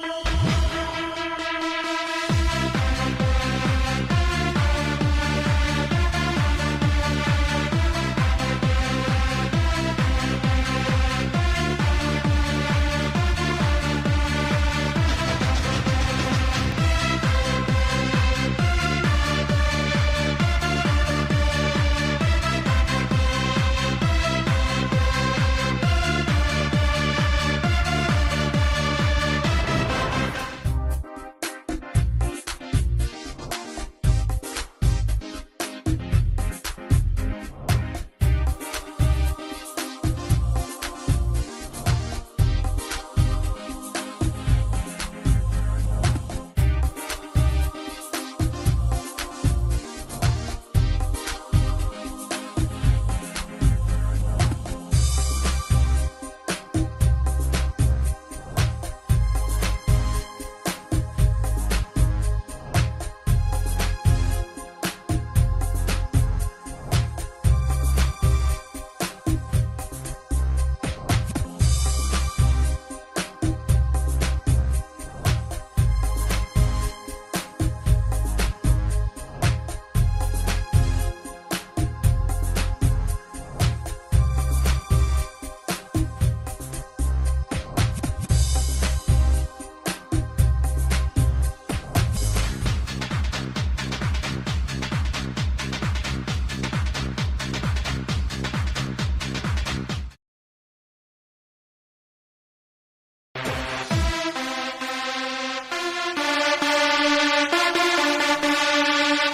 don't know.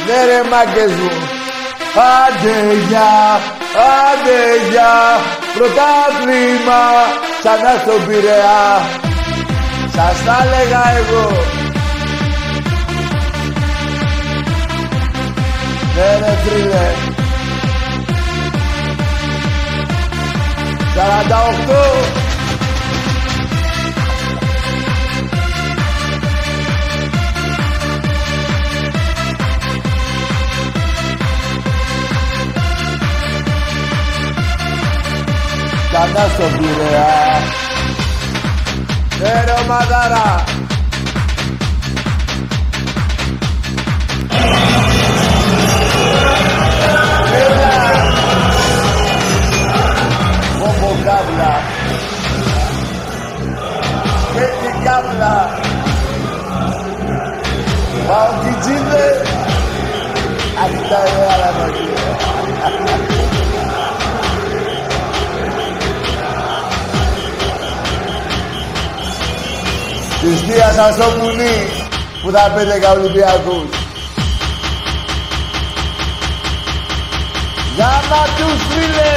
Ναι ρε μάγκες μου. Άντε γεια, άντε γεια, πρωτάθλημα, ξανά στον Πειραιά. Σας τα έλεγα εγώ. Ναι ρε φίλε. 48. Ξανά στον Πειραιά. Ναι ρε ομαδάρα. Έλα. Πόπο κάβλα. Και την κάβλα. Πάω κιτζίνε. Αυτά Της θείας σας το μουνί που θα πέντε για Ολυμπιακούς. Γάμα τους φίλε!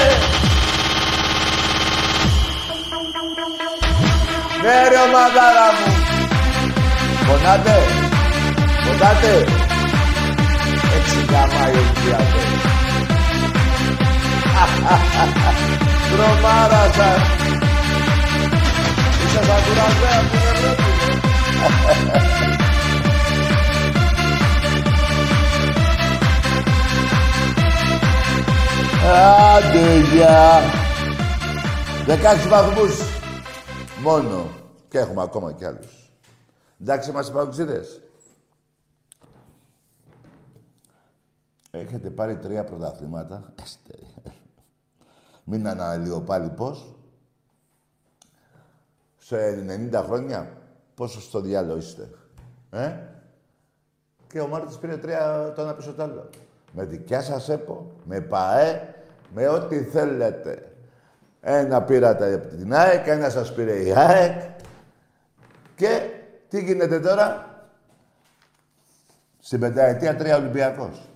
Ναι ρε ομαδάρα μου. Πονάτε. Πονάτε. Έτσι γάμα οι Ολυμπιακοί. Τρομάρα σας. Είσαστε ακουρασμένα από την Ευρώπη. Άντε γεια. 16 βαθμούς. Μόνο. Και έχουμε ακόμα κι άλλους. Εντάξει είμαστε παγκοσίδες. Έχετε πάρει τρία πρωταθλήματα. Έστε. Μην αναλύω πάλι πώς; Σε 90 χρόνια. Πόσο στο διάλογο είστε. Ε; Και ο Μάρτης πήρε τρία το ένα πίσω το άλλο. Με δικιά σας ΕΠΟ, με ΠΑΕ, με ό,τι θέλετε. Ένα πήρατε από την ΑΕΚ, ένα σας πήρε η ΑΕΚ. Και τι γίνεται τώρα; Στην πενταετία τρία Ολυμπιακός.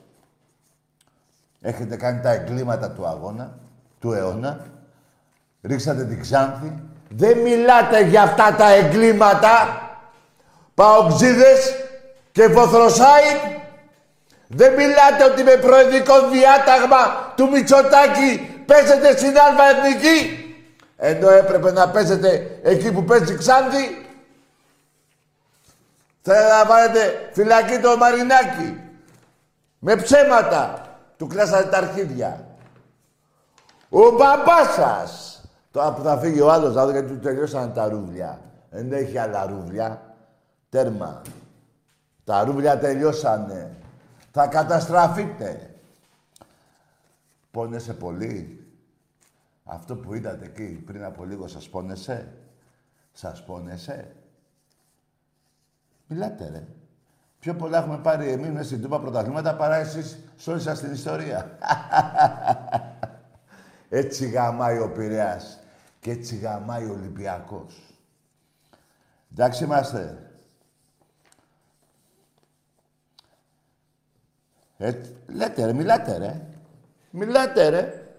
Έχετε κάνει τα εγκλήματα του αγώνα, του αιώνα. Ρίξατε την Ξάνθη. Δεν μιλάτε για αυτά τα εγκλήματα. Παοξίδες και Βοθροσάιν. Δεν μιλάτε ότι με προεδρικό διάταγμα του Μητσοτάκη παίζετε στην Αλφα Εθνική. Ενώ έπρεπε να παίζετε εκεί που παίζει Ξάνθη. Θέλετε να βάλετε φυλακή το Μαρινάκι. Με ψέματα. Του κλάσατε τα αρχίδια. Ο μπαμπάς σας. Τώρα που θα φύγει ο άλλος, να δω γιατί του τελειώσαν τα ρούβλια. Δεν έχει άλλα ρούβλια. Τέρμα. Τα ρούβλια τελειώσανε. Θα καταστραφείτε. Πόνεσαι πολύ. Αυτό που είδατε εκεί πριν από λίγο σας πόνεσε; Σας πόνεσε; Μιλάτε ρε. Πιο πολλά έχουμε πάρει εμείς μέσα στην Τούπα πρωταθλήματα παρά εσείς σε όλη σας την ιστορία. έτσι γαμάει ο Πειραιάς και έτσι γαμάει ο Ολυμπιακός. Εντάξει είμαστε. Ε, λέτε ρε, μιλάτε ρε. Μιλάτε ρε.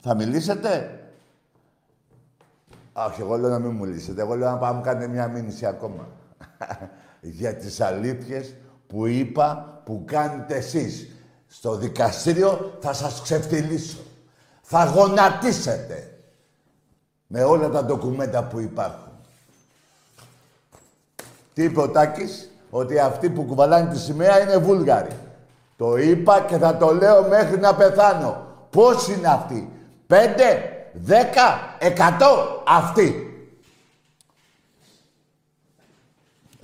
Θα μιλήσετε; Όχι, εγώ λέω να μην μου μιλήσετε. Εγώ λέω να πάμε κάνετε μια μήνυση ακόμα. Για τις αλήθειες που είπα, που κάνετε εσείς. Στο δικαστήριο θα σας ξεφτυλίσω. Θα γονατίσετε. Με όλα τα ντοκουμέντα που υπάρχουν. Τι είπε ο Τάκης, ότι αυτοί που κουβαλάνε τη σημαία είναι Βούλγαροι. Το είπα και θα το λέω μέχρι να πεθάνω. Πώς είναι αυτοί; Πέντε, δέκα, εκατό αυτοί.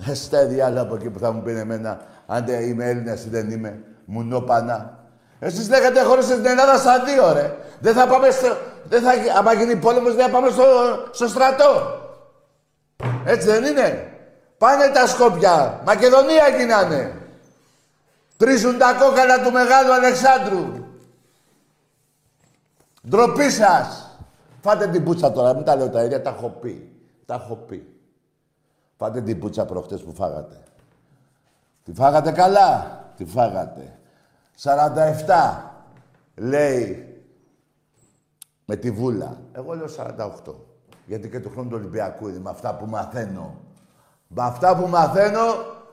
Εστέ διάλα από εκεί που θα μου πει εμένα, αν δεν είμαι Έλληνας ή δεν είμαι, μουνόπανα. Εσείς λέγατε χωρίς την Ελλάδα στα δύο, ρε. Δεν θα πάμε στο... Δεν θα... Άμα γίνει πόλεμος, δεν θα πάμε στο, στο στρατό. Έτσι δεν είναι. Πάνε τα Σκόπια. Μακεδονία γίνανε. Τρίζουν τα κόκαλα του Μεγάλου Αλεξάνδρου. Ντροπή σας. Φάτε την πούτσα τώρα, μην τα λέω τα ίδια, τα έχω πει. Τα έχω πει. Φάτε την πούτσα προχτές που φάγατε. Τη φάγατε καλά. Τη φάγατε. 47 λέει με τη βούλα. Εγώ λέω 48. Γιατί και του χρόνου του Ολυμπιακού είναι με αυτά που μαθαίνω. Με αυτά που μαθαίνω,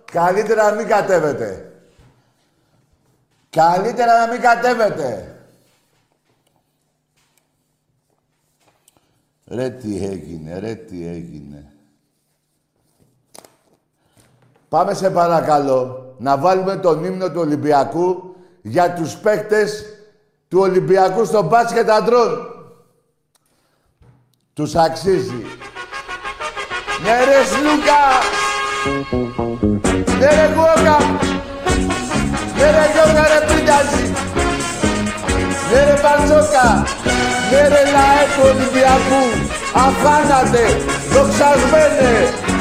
καλύτερα να μην κατέβετε. Καλύτερα να μην κατέβετε. Ρε τι έγινε, ρε τι έγινε. Πάμε σε παρακαλώ να βάλουμε τον ύμνο του Ολυμπιακού για τους παίκτες του Ολυμπιακού στο μπάσκετ αντρών. Τους αξίζει. Ναι ρε Σλούκα! Ναι ρε Γουόκα! Ναι ρε Γιώργα ρε Πρίνταζη! Ναι ρε Μπαρτζόκα! Ναι ρε Λαέ του Ολυμπιακού! Αφάνατε! Δοξασμένε!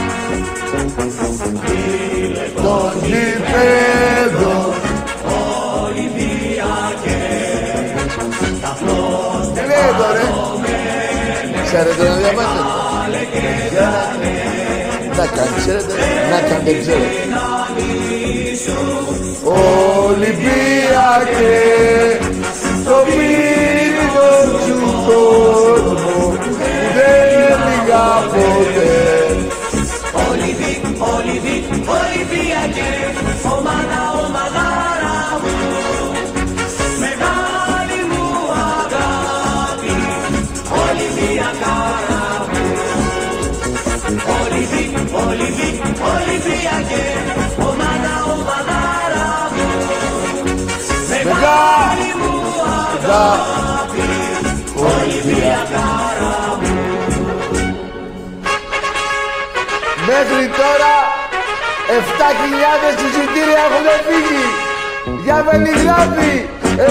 Τον γηπέδο Ολυμπιακέ Τι λέει εδώ ρε! Ξέρετε να διαβάσετε. Να κάνει, ξέρετε, να κάνει, δεν ξέρω. Ολυμπιακέ, το πύρινο αγάπη, Ολυμπιακάρα μου. Μέχρι τώρα 7.000 εισιτήρια έχουν φύγει. Για Βελιγράδι 7.000.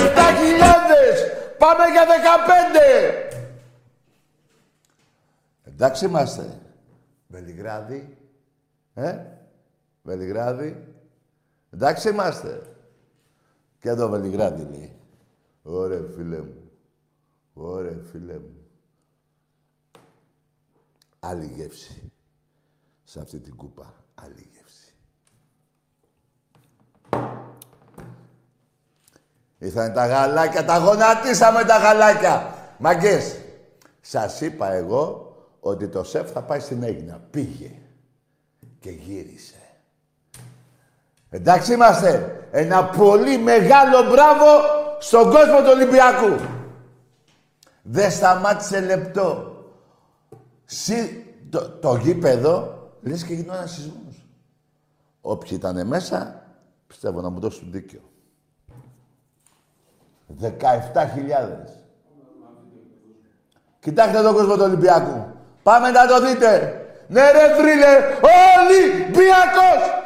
Πάμε για 15. Εντάξει είμαστε. Βελιγράδι. Ε. Βελιγράδι. Εντάξει είμαστε. Και εδώ Βελιγράδι λέει. Ωραία φίλε μου. Ωραία φίλε μου. Άλλη γεύση. Σε αυτή την κούπα. Άλλη γεύση. Ήρθαν τα γαλάκια, τα γονατίσαμε τα γαλάκια. Μαγκές, σας είπα εγώ ότι το σεφ θα πάει στην Έγινα. Πήγε και γύρισε. Εντάξει είμαστε. Ένα πολύ μεγάλο μπράβο στον κόσμο του Ολυμπιακού. Δεν σταμάτησε λεπτό. Συ, το, το γήπεδο, λες και γινόταν ένας σεισμός. Όποιοι ήταν μέσα, πιστεύω να μου δώσουν δίκιο. 17.000. Κοιτάξτε τον κόσμο του Ολυμπιακού. Πάμε να το δείτε. Ναι ρε θρύλε, Ολυμπιακός!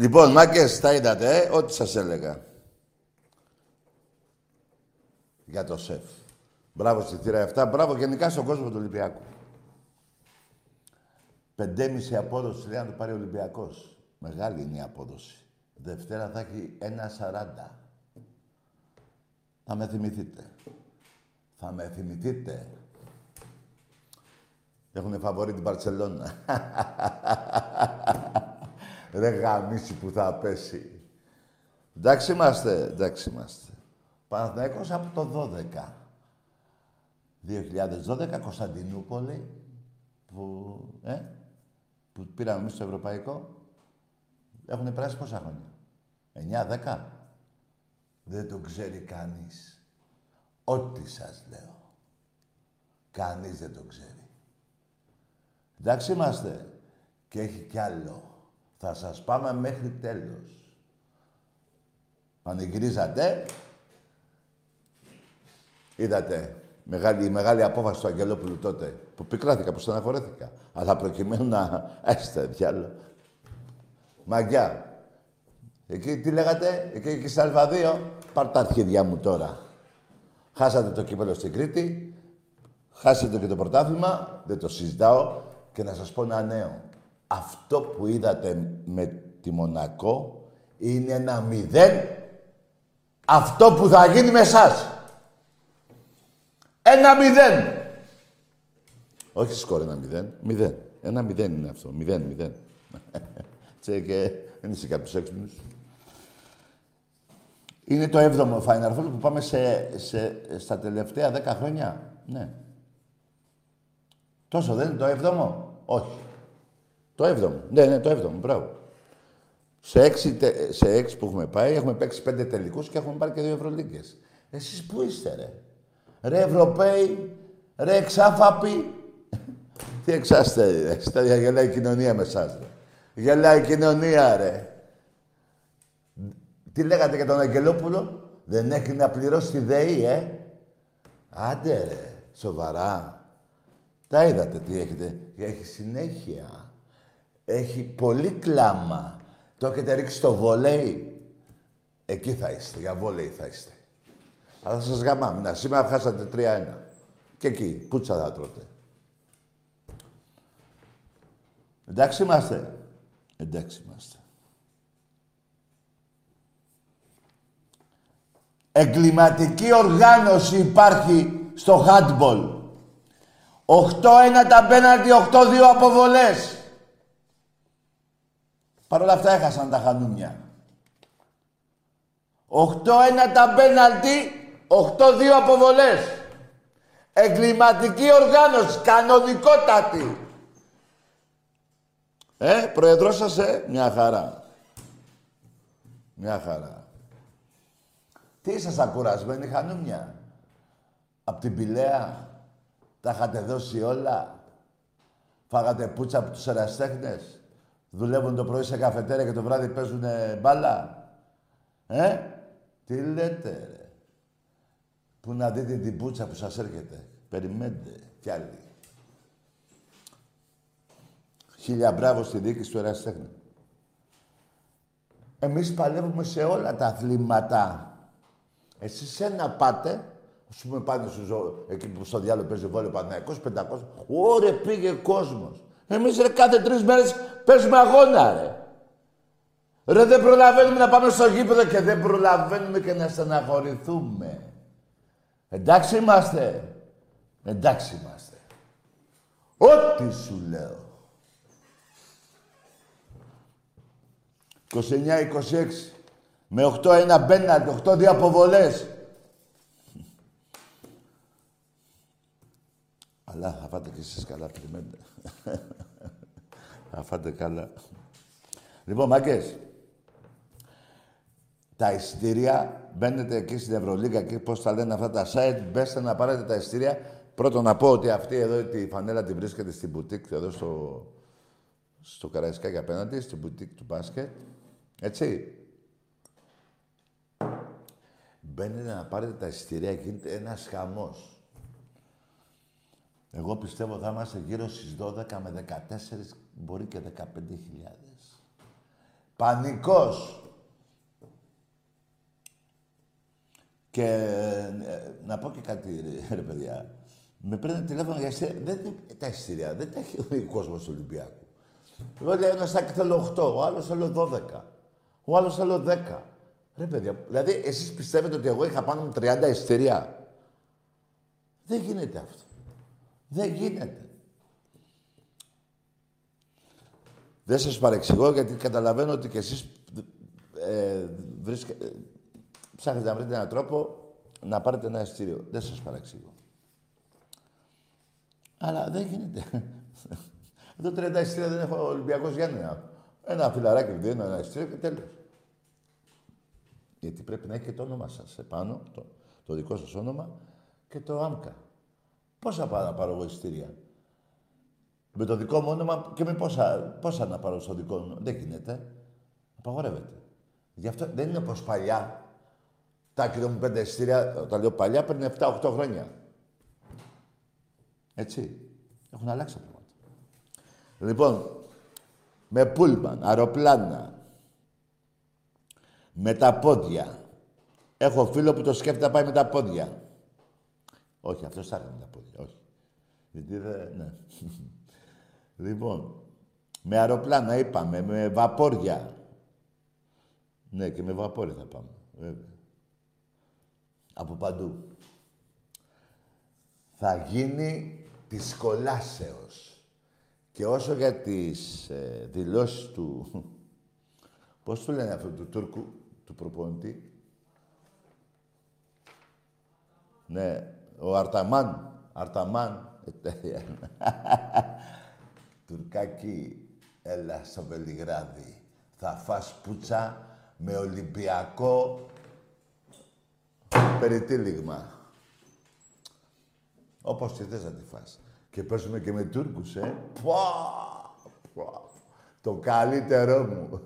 Λοιπόν, μάκες, τα είδατε, ε, ό,τι σας έλεγα. Για το σεφ. Μπράβο στη θύρα 7, μπράβο γενικά στον κόσμο του Ολυμπιακού. 5,5 απόδοση λέει να το πάρει ο Ολυμπιακός. Μεγάλη είναι η απόδοση. Δευτέρα θα έχει 1,40. Θα με θυμηθείτε. Θα με θυμηθείτε. Έχουνε φαβορεί την Παρσελώνα. Ρε γαμίση που θα πέσει. Εντάξει είμαστε, εντάξει είμαστε. Παναθηναϊκός από το 12. 2012 Κωνσταντινούπολη που, ε, που πήραμε εμείς στο Ευρωπαϊκό. Έχουν περάσει πόσα χρόνια; 9-10. Δεν το ξέρει κανείς. Ό,τι σας λέω. Κανείς δεν το ξέρει. Εντάξει είμαστε. Και έχει κι άλλο. Θα σας πάμε μέχρι τέλος. Πανηγυρίζατε. Είδατε μεγάλη, η μεγάλη απόφαση του Αγγελόπουλου τότε. Που πικράθηκα, που στεναχωρέθηκα. Αλλά προκειμένου να... Έστε, διάλο. Μαγκιά. Εκεί τι λέγατε, εκεί, εκεί στα Αλβαδίο. Πάρ' τα αρχίδια μου τώρα. Χάσατε το κύπελο στην Κρήτη. Χάσατε και το πρωτάθλημα. Δεν το συζητάω. Και να σας πω ένα νέο. Αυτό που είδατε με τη Μονακό είναι ένα μηδέν. Αυτό που θα γίνει με εσάς. Ένα μηδέν. Όχι σκορ ένα μηδέν. Μηδέν. Ένα μηδέν είναι αυτό. Μηδέν, μηδέν. Τσε και δεν είσαι κάποιος έξυπνος. Είναι το έβδομο Final Four που πάμε σε, σε, στα τελευταία δέκα χρόνια. Ναι. Τόσο δεν είναι το έβδομο; Όχι. Το έβδομο. Ναι, ναι, το έβδομο. Μπράβο. Σε έξι, σε έξι που έχουμε πάει, έχουμε παίξει πέντε τελικούς και έχουμε πάρει και δύο Ευρωλίγκες. Εσείς πού είστε, ρε; Ρε Ευρωπαίοι, ρε εξάφαποι. Τι εξάστε, ρε. Στα γελάει η κοινωνία με εσάς, ρε. Γελάει η κοινωνία, ρε. Τι λέγατε για τον Αγγελόπουλο; Δεν έχει να πληρώσει τη ΔΕΗ, ε. Άντε, ρε. Σοβαρά. Τα είδατε τι έχετε. Έχει συνέχεια. Έχει πολύ κλάμα. Το έχετε ρίξει στο βολέι. Εκεί θα είστε. Για βολέι θα είστε. Αλλά θα σας γαμάμε. Να, σήμερα χάσατε 3-1. Και εκεί, πουτσα θα τρώτε. Εντάξει είμαστε. Εντάξει είμαστε. Εγκληματική οργάνωση υπάρχει στο handball. 8-1 τα πέναλτι, 8-2 αποβολές. Παρ' όλα αυτά έχασαν τα χανούνια. 8-1 τα πέναλτι, 8-2 αποβολές. Εγκληματική οργάνωση, κανονικότατη. Ε, πρόεδρος σας, ε, μια χαρά. Μια χαρά. Τι ήσασταν κουρασμένοι, χανουμιά. Απ' την Πηλαία. Τα είχατε δώσει όλα; Φάγατε πουτσα από τους εραστέχνες. Δουλεύουν το πρωί σε καφετέρια και το βράδυ παίζουν μπάλα. Ε, τι λέτε, ρε. Πού να δείτε την πουτσα που σας έρχεται. Περιμένετε κι άλλοι. Χίλια μπράβο στη διοίκηση του εραστέχνη. Εμείς παλεύουμε σε όλα τα αθλήματα. Εσείς ένα πάτε, ας πούμε πάνε στο ζω, εκεί που στο διάλογο παίζει βόλιο Παναϊκός, 500. Ωρε πήγε κόσμος. Εμείς ρε κάθε τρεις μέρες παίζουμε αγώνα ρε. Ρε δεν προλαβαίνουμε να πάμε στο γήπεδο και δεν προλαβαίνουμε και να στεναχωρηθούμε. Εντάξει είμαστε. Εντάξει είμαστε. Ό,τι σου λέω. 29-26. Με 8-1 μπέναλτ, 8-2 αποβολές. Αλλά θα φάτε κι εσείς καλά, περιμένετε. θα φάτε καλά. Λοιπόν, μάγκες, τα εισιτήρια, μπαίνετε εκεί στην Ευρωλίγα και πώς τα λένε αυτά τα site, μπέστε να πάρετε τα εισιτήρια. Πρώτον να πω ότι αυτή εδώ τη φανέλα τη βρίσκεται στην μπουτίκ, εδώ στο, στο Καραϊσκάκι απέναντι, στην μπουτίκ του μπάσκετ. Έτσι. Μπαίνετε να πάρετε τα εισιτήρια, γίνεται ένας χαμός. Εγώ πιστεύω θα είμαστε γύρω στις 12 με 14, μπορεί και 15 χιλιάδες. Πανικός. Και ε, να πω και κάτι, ρε, ρε παιδιά. Με παίρνει τηλέφωνο για εισιτήρια. Δεν τα εισιτήρια, δεν τα έχει ο κόσμος του Ολυμπιακού. Εγώ λέω ένας στάκι θέλω 8, ο άλλος θέλω 12. Ο άλλος θέλω 10. Ρε παιδιά, δηλαδή εσείς πιστεύετε ότι εγώ είχα πάνω με 30 εισιτήρια; Δεν γίνεται αυτό. Δεν γίνεται. Δεν σας παρεξηγώ γιατί καταλαβαίνω ότι κι εσείς ε, βρίσκε, ε, ψάχνετε να βρείτε έναν τρόπο να πάρετε ένα εισιτήριο. Δεν σας παρεξηγώ. Αλλά δεν γίνεται. Εδώ 30 εισιτήρια δεν έχω Ολυμπιακός Γιάννενα. Ένα φιλαράκι δίνω, ένα ειστήριο και τέλος. Γιατί πρέπει να έχει και το όνομα σας επάνω, το, το δικό σας όνομα και το άμκα. Πόσα πάω να πάρω εγώ ειστήρια. Με το δικό μου όνομα και με πόσα, πόσα να πάρω στο δικό μου. Δεν γίνεται. Απαγορεύεται. Γι' αυτό δεν είναι όπως παλιά. Τα κιλό μου πέντε ειστήρια, όταν λέω παλιά, παίρνει 7-8 χρόνια. Έτσι. Έχουν αλλάξει τα πράγματα. Λοιπόν, με πούλμαν, αεροπλάνα, με τα πόδια. Έχω φίλο που το σκέφτεται να πάει με τα πόδια. Όχι, αυτός θα με τα πόδια, όχι. Γιατί δεν, ναι. λοιπόν, με αεροπλάνα είπαμε, με βαπόρια. Ναι, και με βαπόρια θα πάμε, βέβαια. Από παντού. Θα γίνει της κολάσεως. Και όσο για τις ε, δηλώσεις του... Πώς του λένε αυτό του Τούρκου, του προπονητή; Ναι, ο Αρταμάν. Αρταμάν. Τουρκάκι, έλα στο Βελιγράδι. Θα φας πουτσα με Ολυμπιακό περιτύλιγμα. Όπως τη θες να τη φας. Και παίζουμε και με Τούρκους, ε. Πα, πα. Το καλύτερό μου.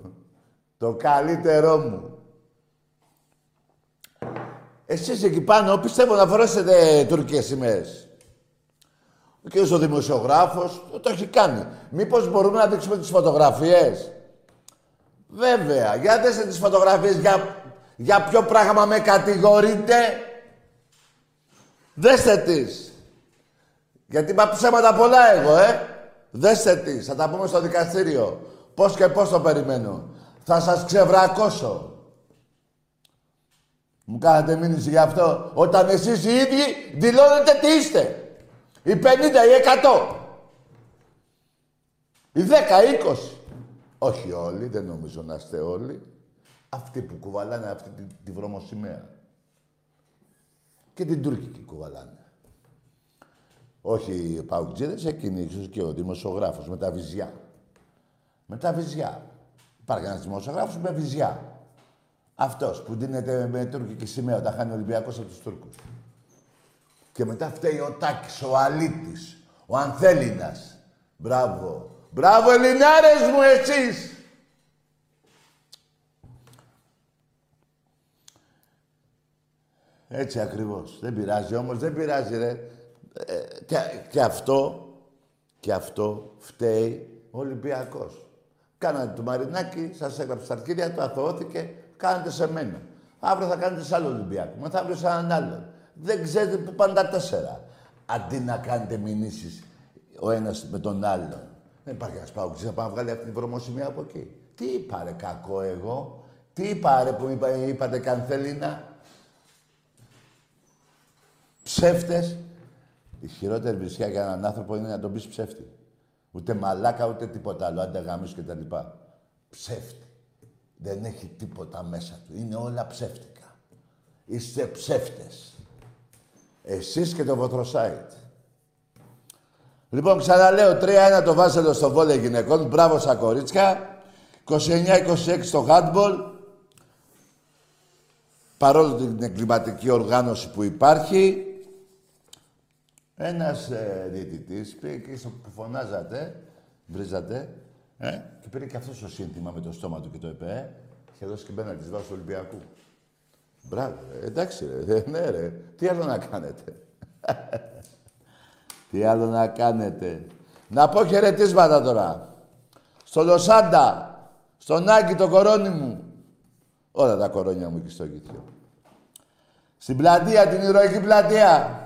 Το καλύτερό μου. Εσείς εκεί πάνω πιστεύω να φορέσετε τουρκικές σημαίες. Ο κύριος ο δημοσιογράφος το, το έχει κάνει. Μήπως μπορούμε να δείξουμε τις φωτογραφίες; Βέβαια. Για δέστε τις φωτογραφίες για, για ποιο πράγμα με κατηγορείτε. Δέστε τις. Γιατί είπα ψέματα πολλά εγώ, ε. Δέστε τις. Θα τα πούμε στο δικαστήριο. Πώς και πώς το περιμένω. Θα σας ξεβρακώσω. Μου κάνατε μήνυση γι' αυτό. Όταν εσείς οι ίδιοι δηλώνετε τι είστε. Οι 50, οι 100. Οι 10, 20. Όχι όλοι, δεν νομίζω να είστε όλοι. Αυτοί που κουβαλάνε αυτή τη, τη βρωμοσημαία. Και την τουρκική κουβαλάνε. Όχι οι παουτζίδες, εκείνοι ίσως και ο δημοσιογράφος με τα βυζιά. Με τα βυζιά. Υπάρχει ένας δημοσιογράφος με βυζιά. Αυτός που δίνεται με τουρκική σημαία όταν χάνει ο Ολυμπιακός από τους Τούρκους. Και μετά φταίει ο Τάκης, ο Αλήτης, ο Ανθέλινας. Μπράβο. Μπράβο Ελληνάρες μου εσείς. Έτσι ακριβώς. Δεν πειράζει όμως, δεν πειράζει ρε. Ε, και, και αυτό, και αυτό φταίει ο Ολυμπιακός. Κάνατε το Μαρινάκι, σας έγραψε στα αρχίδια του, αθωώθηκε, κάνετε σε μένα. Αύριο θα κάνετε σε άλλο Ολυμπιακό, μεθαύριο σε έναν άλλο. Δεν ξέρετε που πάνε τα τέσσερα. Αντί να κάνετε μηνύσεις ο ένας με τον άλλον. Δεν υπάρχει ένας παγκοσμίος να πάει να βγάλει αυτή την βρωμοσημεία από εκεί. Τι είπα ρε κακό εγώ; Τι είπα ρε που είπα, είπατε κανθελίνα. Ψεύτες. Η χειρότερη βρισιά για έναν άνθρωπο είναι να τον πεις ψεύτη. Ούτε μαλάκα, ούτε τίποτα άλλο. Άντε γαμίσου και τα λοιπά. Ψεύτη. Δεν έχει τίποτα μέσα του. Είναι όλα ψεύτικα. Είστε ψεύτες. Εσείς και το Βοτροσάιτ. Λοιπόν, ξαναλέω, 3-1 το Βάζελο στο βόλε γυναικών. Μπράβο στα κορίτσια. 29-26 στο handball. Παρόλο την εγκληματική οργάνωση που υπάρχει, ένας ε, διαιτητής πήγε εκεί στο που φωνάζατε, βρίζατε, ε, και πήρε και αυτός το σύνθημα με το στόμα του και το ΕΠΕ. Είχε δώσει και μπένα της βάσης του Ολυμπιακού. Μπράβο, ρε. εντάξει ρε. Ε, ναι ρε. Τι άλλο να κάνετε. Τι άλλο να κάνετε. Να πω χαιρετίσματα τώρα. Στο Λοσάντα, στον Άκη το κορώνι μου. Όλα τα κορώνια μου εκεί στο γήθιο. Στην πλατεία, την ηρωική πλατεία.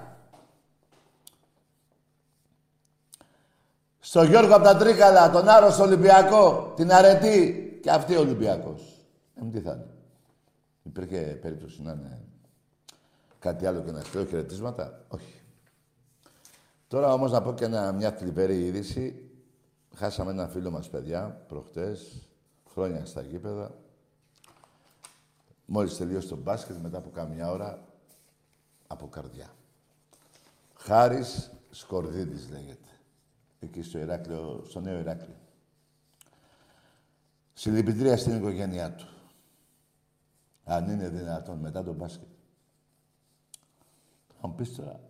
Στο Γιώργο από τα Τρίκαλα, τον άρρωστο Ολυμπιακό, την Αρετή και αυτή ο Ολυμπιακός. Ε, τι θα είναι. Υπήρχε περίπτωση να είναι κάτι άλλο και να στείλω χαιρετίσματα; Όχι. Τώρα όμως να πω και ένα, μια θλιβερή είδηση. Χάσαμε ένα φίλο μας, παιδιά, προχτές, χρόνια στα γήπεδα. Μόλις τελείωσε το μπάσκετ, μετά από κάμια ώρα, από καρδιά. Χάρης Σκορδίδης λέγεται. Εκεί στο Ηράκλειο, στο νέο Ηράκλειο. Συλληπιτήρια στην οικογένειά του. Αν είναι δυνατόν μετά το μπάσκετ. Θα μου πεις τώρα,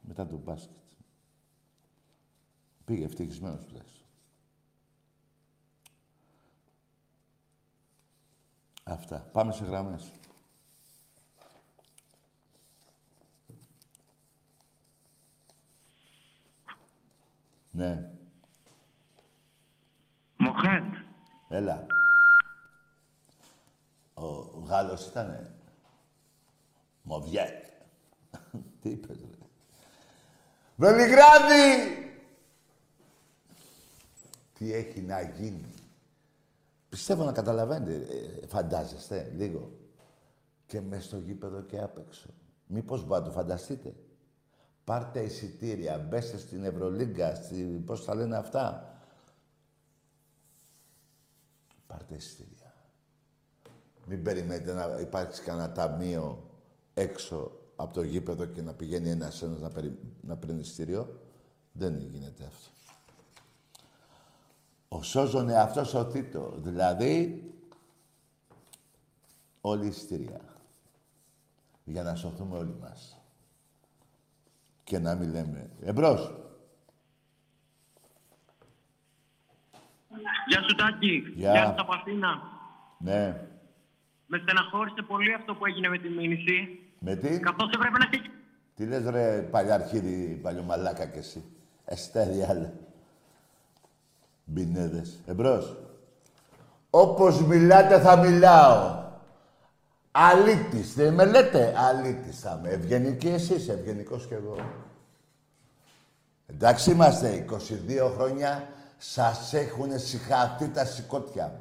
μετά το μπάσκετ. Πήγε ευτυχισμένος τουλάχιστον. Αυτά. Πάμε σε γραμμές. Ναι. Μοχέτ. Έλα. Ο Γάλλος ήτανε. Μοβιέτ. Τι είπες, ρε. Βελιγράδι! Τι έχει να γίνει; Πιστεύω να καταλαβαίνετε, ε, φαντάζεστε λίγο. Και μες στο γήπεδο και απ' έξω. Μήπως μπορείτε να το φανταστείτε. Πάρτε εισιτήρια, μπέστε στην Ευρωλίγκα, στη, πώς τα λένε αυτά; Πάρτε εισιτήρια. Μην περιμένετε να υπάρξει κανένα ταμείο έξω από το γήπεδο και να πηγαίνει ένας ένας να, περι... να παίρνει εισιτήριο. Δεν γίνεται αυτό. Ο σώζον εαυτός ο Τίτο. Δηλαδή, όλη η εισιτήρια. Για να σωθούμε όλοι μας. Και να μην λέμε εμπρός. Γεια σου Τάκη. Γεια. Γεια σου από Αθήνα. Ναι. Με στεναχώρησε πολύ αυτό που έγινε με τη μήνυση. Με τι; Καθώς έπρεπε να έχει... Τι λες ρε παλιαρχίδι, παλιομαλάκα κι εσύ. Εστέρι άλλα. Μπινέδες. Εμπρός. Όπως μιλάτε θα μιλάω. Αλήτης. Δεν με λέτε αλήτης θα είμαι. Ευγενικοί εσείς, ευγενικός κι εγώ. Εντάξει είμαστε. 22 χρόνια σας έχουν συχαθεί τα σηκώτια.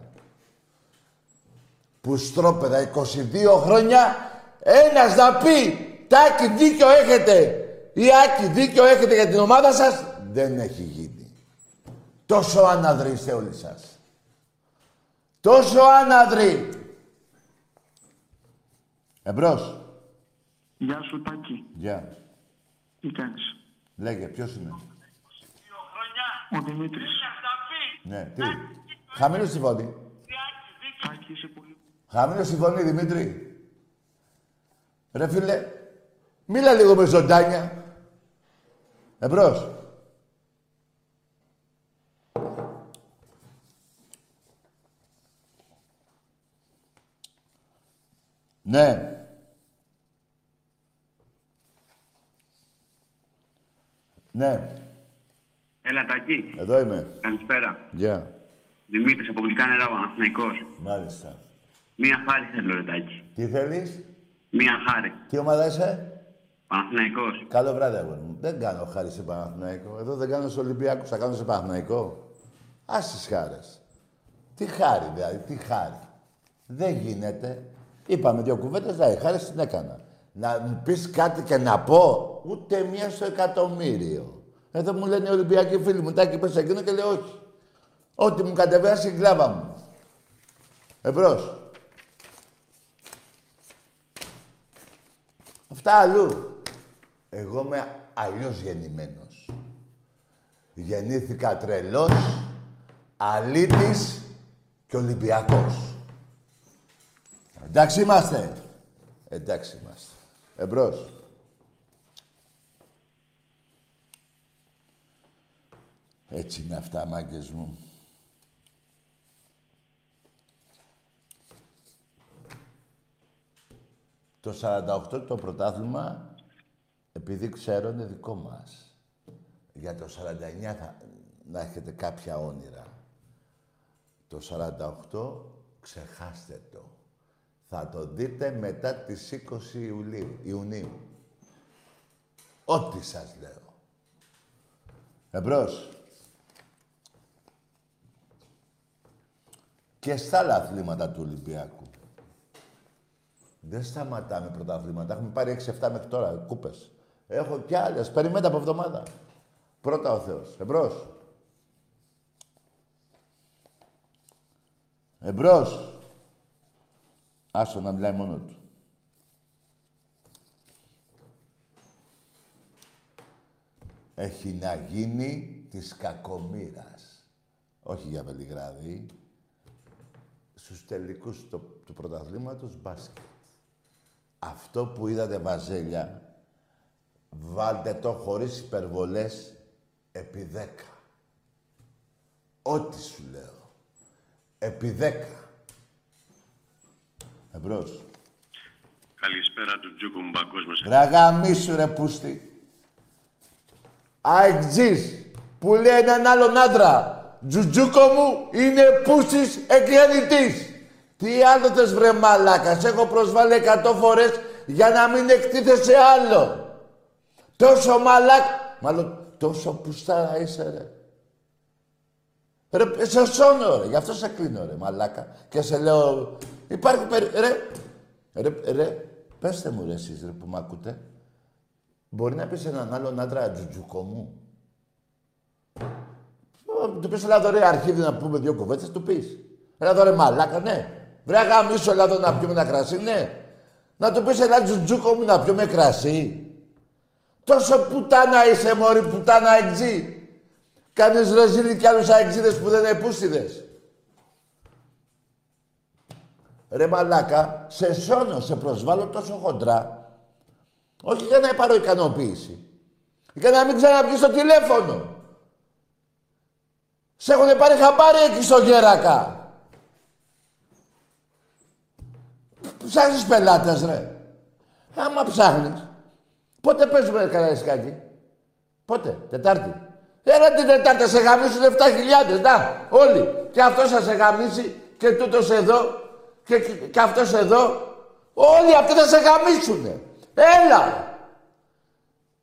Που στρόπεδα 22 χρόνια ένας να πει Τάκη δίκιο έχετε ή Άκη δίκιο έχετε για την ομάδα σας δεν έχει γίνει. Τόσο άναδροι είστε όλοι σας. Τόσο άναδροι. Εμπρός. Γεια σου Τάκη. Γεια. Τι κάνεις; Λέγε, ποιος είναι; Ο Δημήτρης. Ναι, τι; Χαμηλό στη φωνή. Τάκη είσαι πολύ... Χαμηλό στη φωνή, Δημήτρη. Ρε φίλε, μίλα λίγο με ζωντάνια. Εμπρός. Ναι. Ναι, Έλα Τάκη. εδώ είμαι. Καλησπέρα. Γεια. Δημήτρης από γλυκά νερά, Παναθηναϊκός. Μάλιστα. Μία χάρη θέλω ρε Τάκη. Τι θέλεις, Μία χάρη. τι ομάδα είσαι; Παναθηναϊκός. Καλό βράδυ, αγόρι μου. Δεν κάνω χάρη σε Παναθηναϊκό. Εδώ δεν κάνω σε Ολυμπιακούς, θα κάνω σε Παναθηναϊκό. Άσε τις χάρες. Τι χάρη, δηλαδή, τι χάρη. Δεν γίνεται. Είπαμε δύο κουβέντες, δηλαδή, χάρη την έκανα. Να μου πεις κάτι και να πω, ούτε μία στο εκατομμύριο. Εδώ μου λένε οι Ολυμπιακοί φίλοι μου, τάκι πες εκείνο και λέω όχι. Ό,τι μου κατεβάσει η κλάβα μου. Εμπρός. Αυτά αλλού. Εγώ είμαι αλλιώς γεννημένος. Γεννήθηκα τρελός, αλήτης και Ολυμπιακός. Εντάξει είμαστε. Εντάξει είμαστε. Εμπρός. Έτσι είναι αυτά, μάγκες μου. Το 48 το πρωτάθλημα, επειδή ξέρω, είναι δικό μας. Για το 49 θα, να έχετε κάποια όνειρα. Το 48 ξεχάστε το. Θα το δείτε μετά τις 20 Ιουλίου, Ιουνίου. Ό,τι σας λέω. Εμπρός. Και στα άλλα αθλήματα του Ολυμπιακού. Δεν σταματάμε πρωταθλήματα. Έχουμε πάρει 6-7 μέχρι τώρα κούπες. Έχω κι άλλες. Περιμένετε από εβδομάδα. Πρώτα ο Θεός. Εμπρός. Εμπρός. Άσο να μιλάει μόνο του. Έχει να γίνει της κακομήρας. Όχι για Βελιγράδι. στους τελικούς του, του πρωταθλήματος μπάσκετ. Αυτό που είδατε βαζέλια, βάλτε το χωρίς υπερβολές επί δέκα. Ό,τι σου λέω. Επί δέκα. Εμπρός. Καλησπέρα του Τζούκου μου παγκόσμιος. Ρε αγαμίσου ρε πούστη. Αεξής που λέει έναν άλλον άντρα. Τζουτζούκο μου είναι πούστης εκκλιανητής. Τι άλλο θες βρε μαλάκας. Σε έχω προσβάλει εκατό φορές για να μην εκτίθεσαι άλλο. Τόσο μαλάκ... Μάλλον τόσο πουστάρα είσαι ρε. Ρε, σε σώνω ρε, γι' αυτό σε κλείνω ρε μαλάκα. Και σε λέω, υπάρχει περι... Ρε, ρε, ρε, πέστε μου ρε εσείς ρε που μ' ακούτε. Μπορεί να πεις έναν άλλον άντρα τζουτζούκο μου. Ω, Του πεις έλα εδώ ρε αρχίδι να πούμε δύο κουβέντες, του πεις. Έλα εδώ ρε μαλάκα, ναι. Βρε γαμίσου, έλα εδώ να πιούμε ένα κρασί, ναι. Να του πεις έλα τζουτζούκο μου να πιούμε κρασί. Τόσο πουτάνα είσαι μωρή, πουτάνα εξή. Κάνεις ρεζίλι κι άλλους αεξίδες που δεν είναι πούστιδες. Ρε μαλάκα, σε σώνω, σε προσβάλλω τόσο χοντρά. Όχι για να πάρω ικανοποίηση. Για να μην ξαναβγείς στο τηλέφωνο. Σε έχουν πάρει χαμπάρι εκεί στο Γέρακα. Ψάχνεις πελάτες, ρε. Άμα ψάχνεις. Πότε παίζουμε καραϊσκάκι. Πότε, Τετάρτη. Έλα την Τετάρτη, σε γαμίσουν 7.000, να, όλοι. Και αυτός θα σε γαμίσει και τούτος εδώ και, και, και αυτός εδώ. Όλοι αυτοί θα σε γαμίσουνε. Έλα.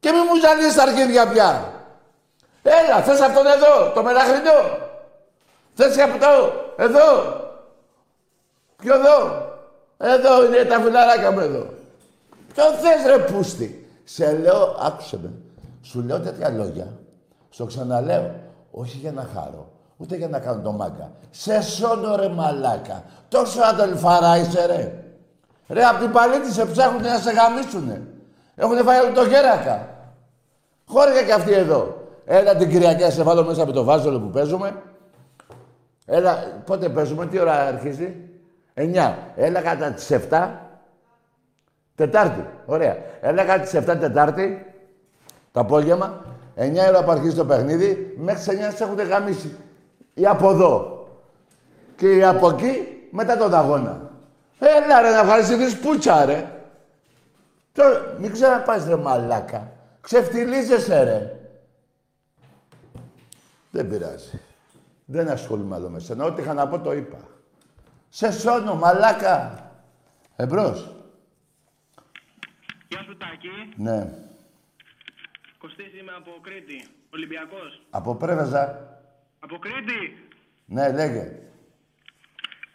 Και μη μου ζαλείς τα αρχίδια πια. Έλα, θες αυτόν εδώ, το μελαχρινό. Θες και αυτό, εδώ. Ποιο εδώ. Εδώ είναι τα φιλαράκια μου εδώ. Ποιο θες ρε πούστη. Σε λέω, άκουσε με. Σου λέω τέτοια λόγια. Στο ξαναλέω. Όχι για να χάρω. Ούτε για να κάνω το μάγκα. Σε σώνω ρε μαλάκα. Τόσο αδελφάρα είσαι ρε. Ρε απ' την παλίτη σε ψάχνουν να σε γαμίσουνε. Έχουνε φάει όλο το γέρακα. Χώρια και αυτοί εδώ. Έλα την Κυριακή να σε βάλω μέσα από το βάζολο που παίζουμε. Έλα, πότε παίζουμε, τι ώρα αρχίζει; 9. Έλα κατά τις 7. Τετάρτη. Ωραία. Έλα κατά τις 7 Τετάρτη. Το απόγευμα. 9 ώρα που αρχίζει το παιχνίδι. Μέχρι τις 9 σε έχουν γαμίσει. Ή από εδώ. Και ή από εκεί μετά τον αγώνα. Έλα ρε να ευχαριστηθείς πούτσα ρε. Τώρα, μην ξαναπάς ρε μαλάκα. Ξεφτιλίζεσαι ρε. Δεν πειράζει. Δεν ασχολούμαι άλλο με σένα. Ό,τι είχα να πω το είπα. Σε σώνω, μαλάκα. Εμπρός. Γεια σου Τάκη. Ναι. Κωστής είμαι από Κρήτη. Ολυμπιακός. Από Πρέβεζα. Από Κρήτη. Ναι, λέγε.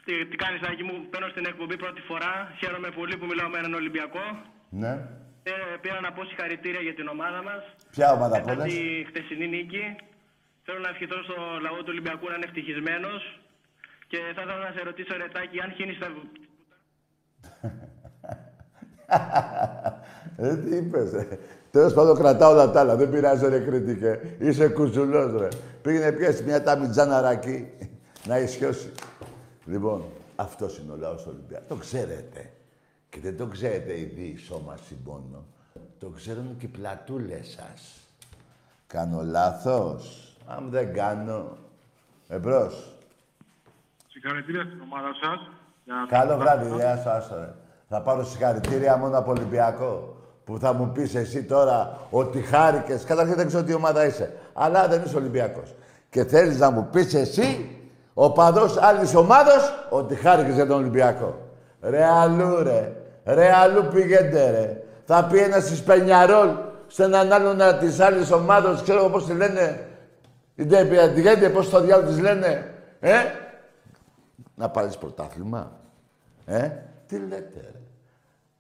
Τι, τι κάνεις Τάκη μου. Παίρνω στην εκπομπή πρώτη φορά. Χαίρομαι πολύ που μιλάω με έναν Ολυμπιακό. Ναι. Ε, πήρα να πω συγχαρητήρια για την ομάδα μας. Ποια ομάδα Μετά πόλες. τη χτεσινή νίκη. Θέλω να ευχηθώ στο λαό του Ολυμπιακού να είναι ευτυχισμένος. Και θα ήθελα να σε ρωτήσω, Ρετάκη, αν χύνεις τα... Ε, τι είπες, ρε. Τέλος πάντων κρατάω όλα τα άλλα. Δεν πειράζει, ρε κριτικέ. Είσαι κουζουλός, ρε. Πήγαινε πιέσει μια ταμιτζάνα ρακί να ισιώσει. Λοιπόν, αυτός είναι ο λαός του Ολυμπιακού. Το ξέρετε. Και δεν το ξέρετε οι σώμα συμπόνο. Το ξέρουν και οι πλατούλες σας. Κάνω λάθος; Αν δεν κάνω. Εμπρός. Συγχαρητήρια στην ομάδα σας. Καλό βράδυ, γεια σου, άστο, ρε. Θα πάρω συγχαρητήρια μόνο από Ολυμπιακό. Που θα μου πεις εσύ τώρα ότι χάρηκες. Καταρχήν δεν ξέρω τι ομάδα είσαι. Αλλά δεν είσαι Ολυμπιακός. Και θέλεις να μου πεις εσύ, ο παδός άλλης ομάδος, ότι χάρηκες για τον Ολυμπιακό. Ρε αλλού, ρε. Ρε αλλού πηγαίνετε, ρε. Θα πει ένας της Πενιαρόλ σε έναν άλλον της άλλης ομάδος, ξέρω εγώ πώς τη λένε. Η Ντεπιαντιγέντε, πώς το διάλογο της λένε. Ε, να πάρεις πρωτάθλημα. Ε, τι λέτε, ρε.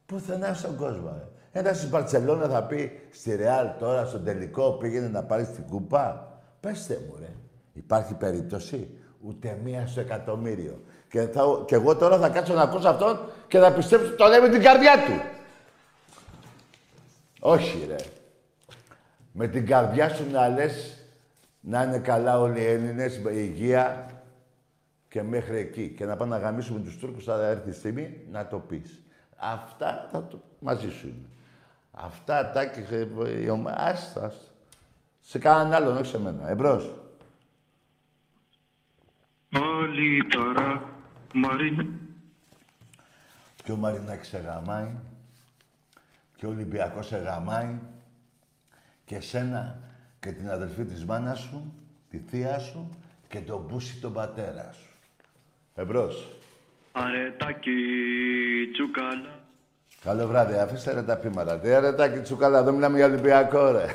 Πουθενά στον κόσμο, ρε. Ένα στη Μπαρτσελώνα θα πει στη Ρεάλ τώρα στον τελικό πήγαινε να πάρει την κούπα. Πεςτε μου, ρε. Υπάρχει περίπτωση; Ούτε μία στο εκατομμύριο. Και, θα, και εγώ τώρα θα κάτσω να ακούσω αυτόν και θα πιστέψω ότι το λέει με την καρδιά του. Όχι, ρε. Με την καρδιά σου να λες να είναι καλά όλοι οι Έλληνες με υγεία και μέχρι εκεί. Και να πάμε να γαμίσουμε τους Τούρκους, θα έρθει η στιγμή να το πεις. Αυτά θα το... μαζί σου είναι. Αυτά, τάκι, ε, η ομάδα... Άστα, άστα. Σε κανέναν άλλον, όχι σε μένα. Εμπρός. Όλοι τώρα, Μαρίνα. Και ο Μαρινάκης σε γαμάει. Και ο Ολυμπιακός σε γαμάει. Και σένα και την αδελφή της μάνας σου, τη θεία σου και τον μπούσι τον πατέρα σου. Εμπρός. Αρετάκι τσουκάλα. Καλό βράδυ. Αφήστε ρε τα πείματα. Τι αρετάκι τσουκάλα. Εδώ μιλάμε για Ολυμπιακό, ρε.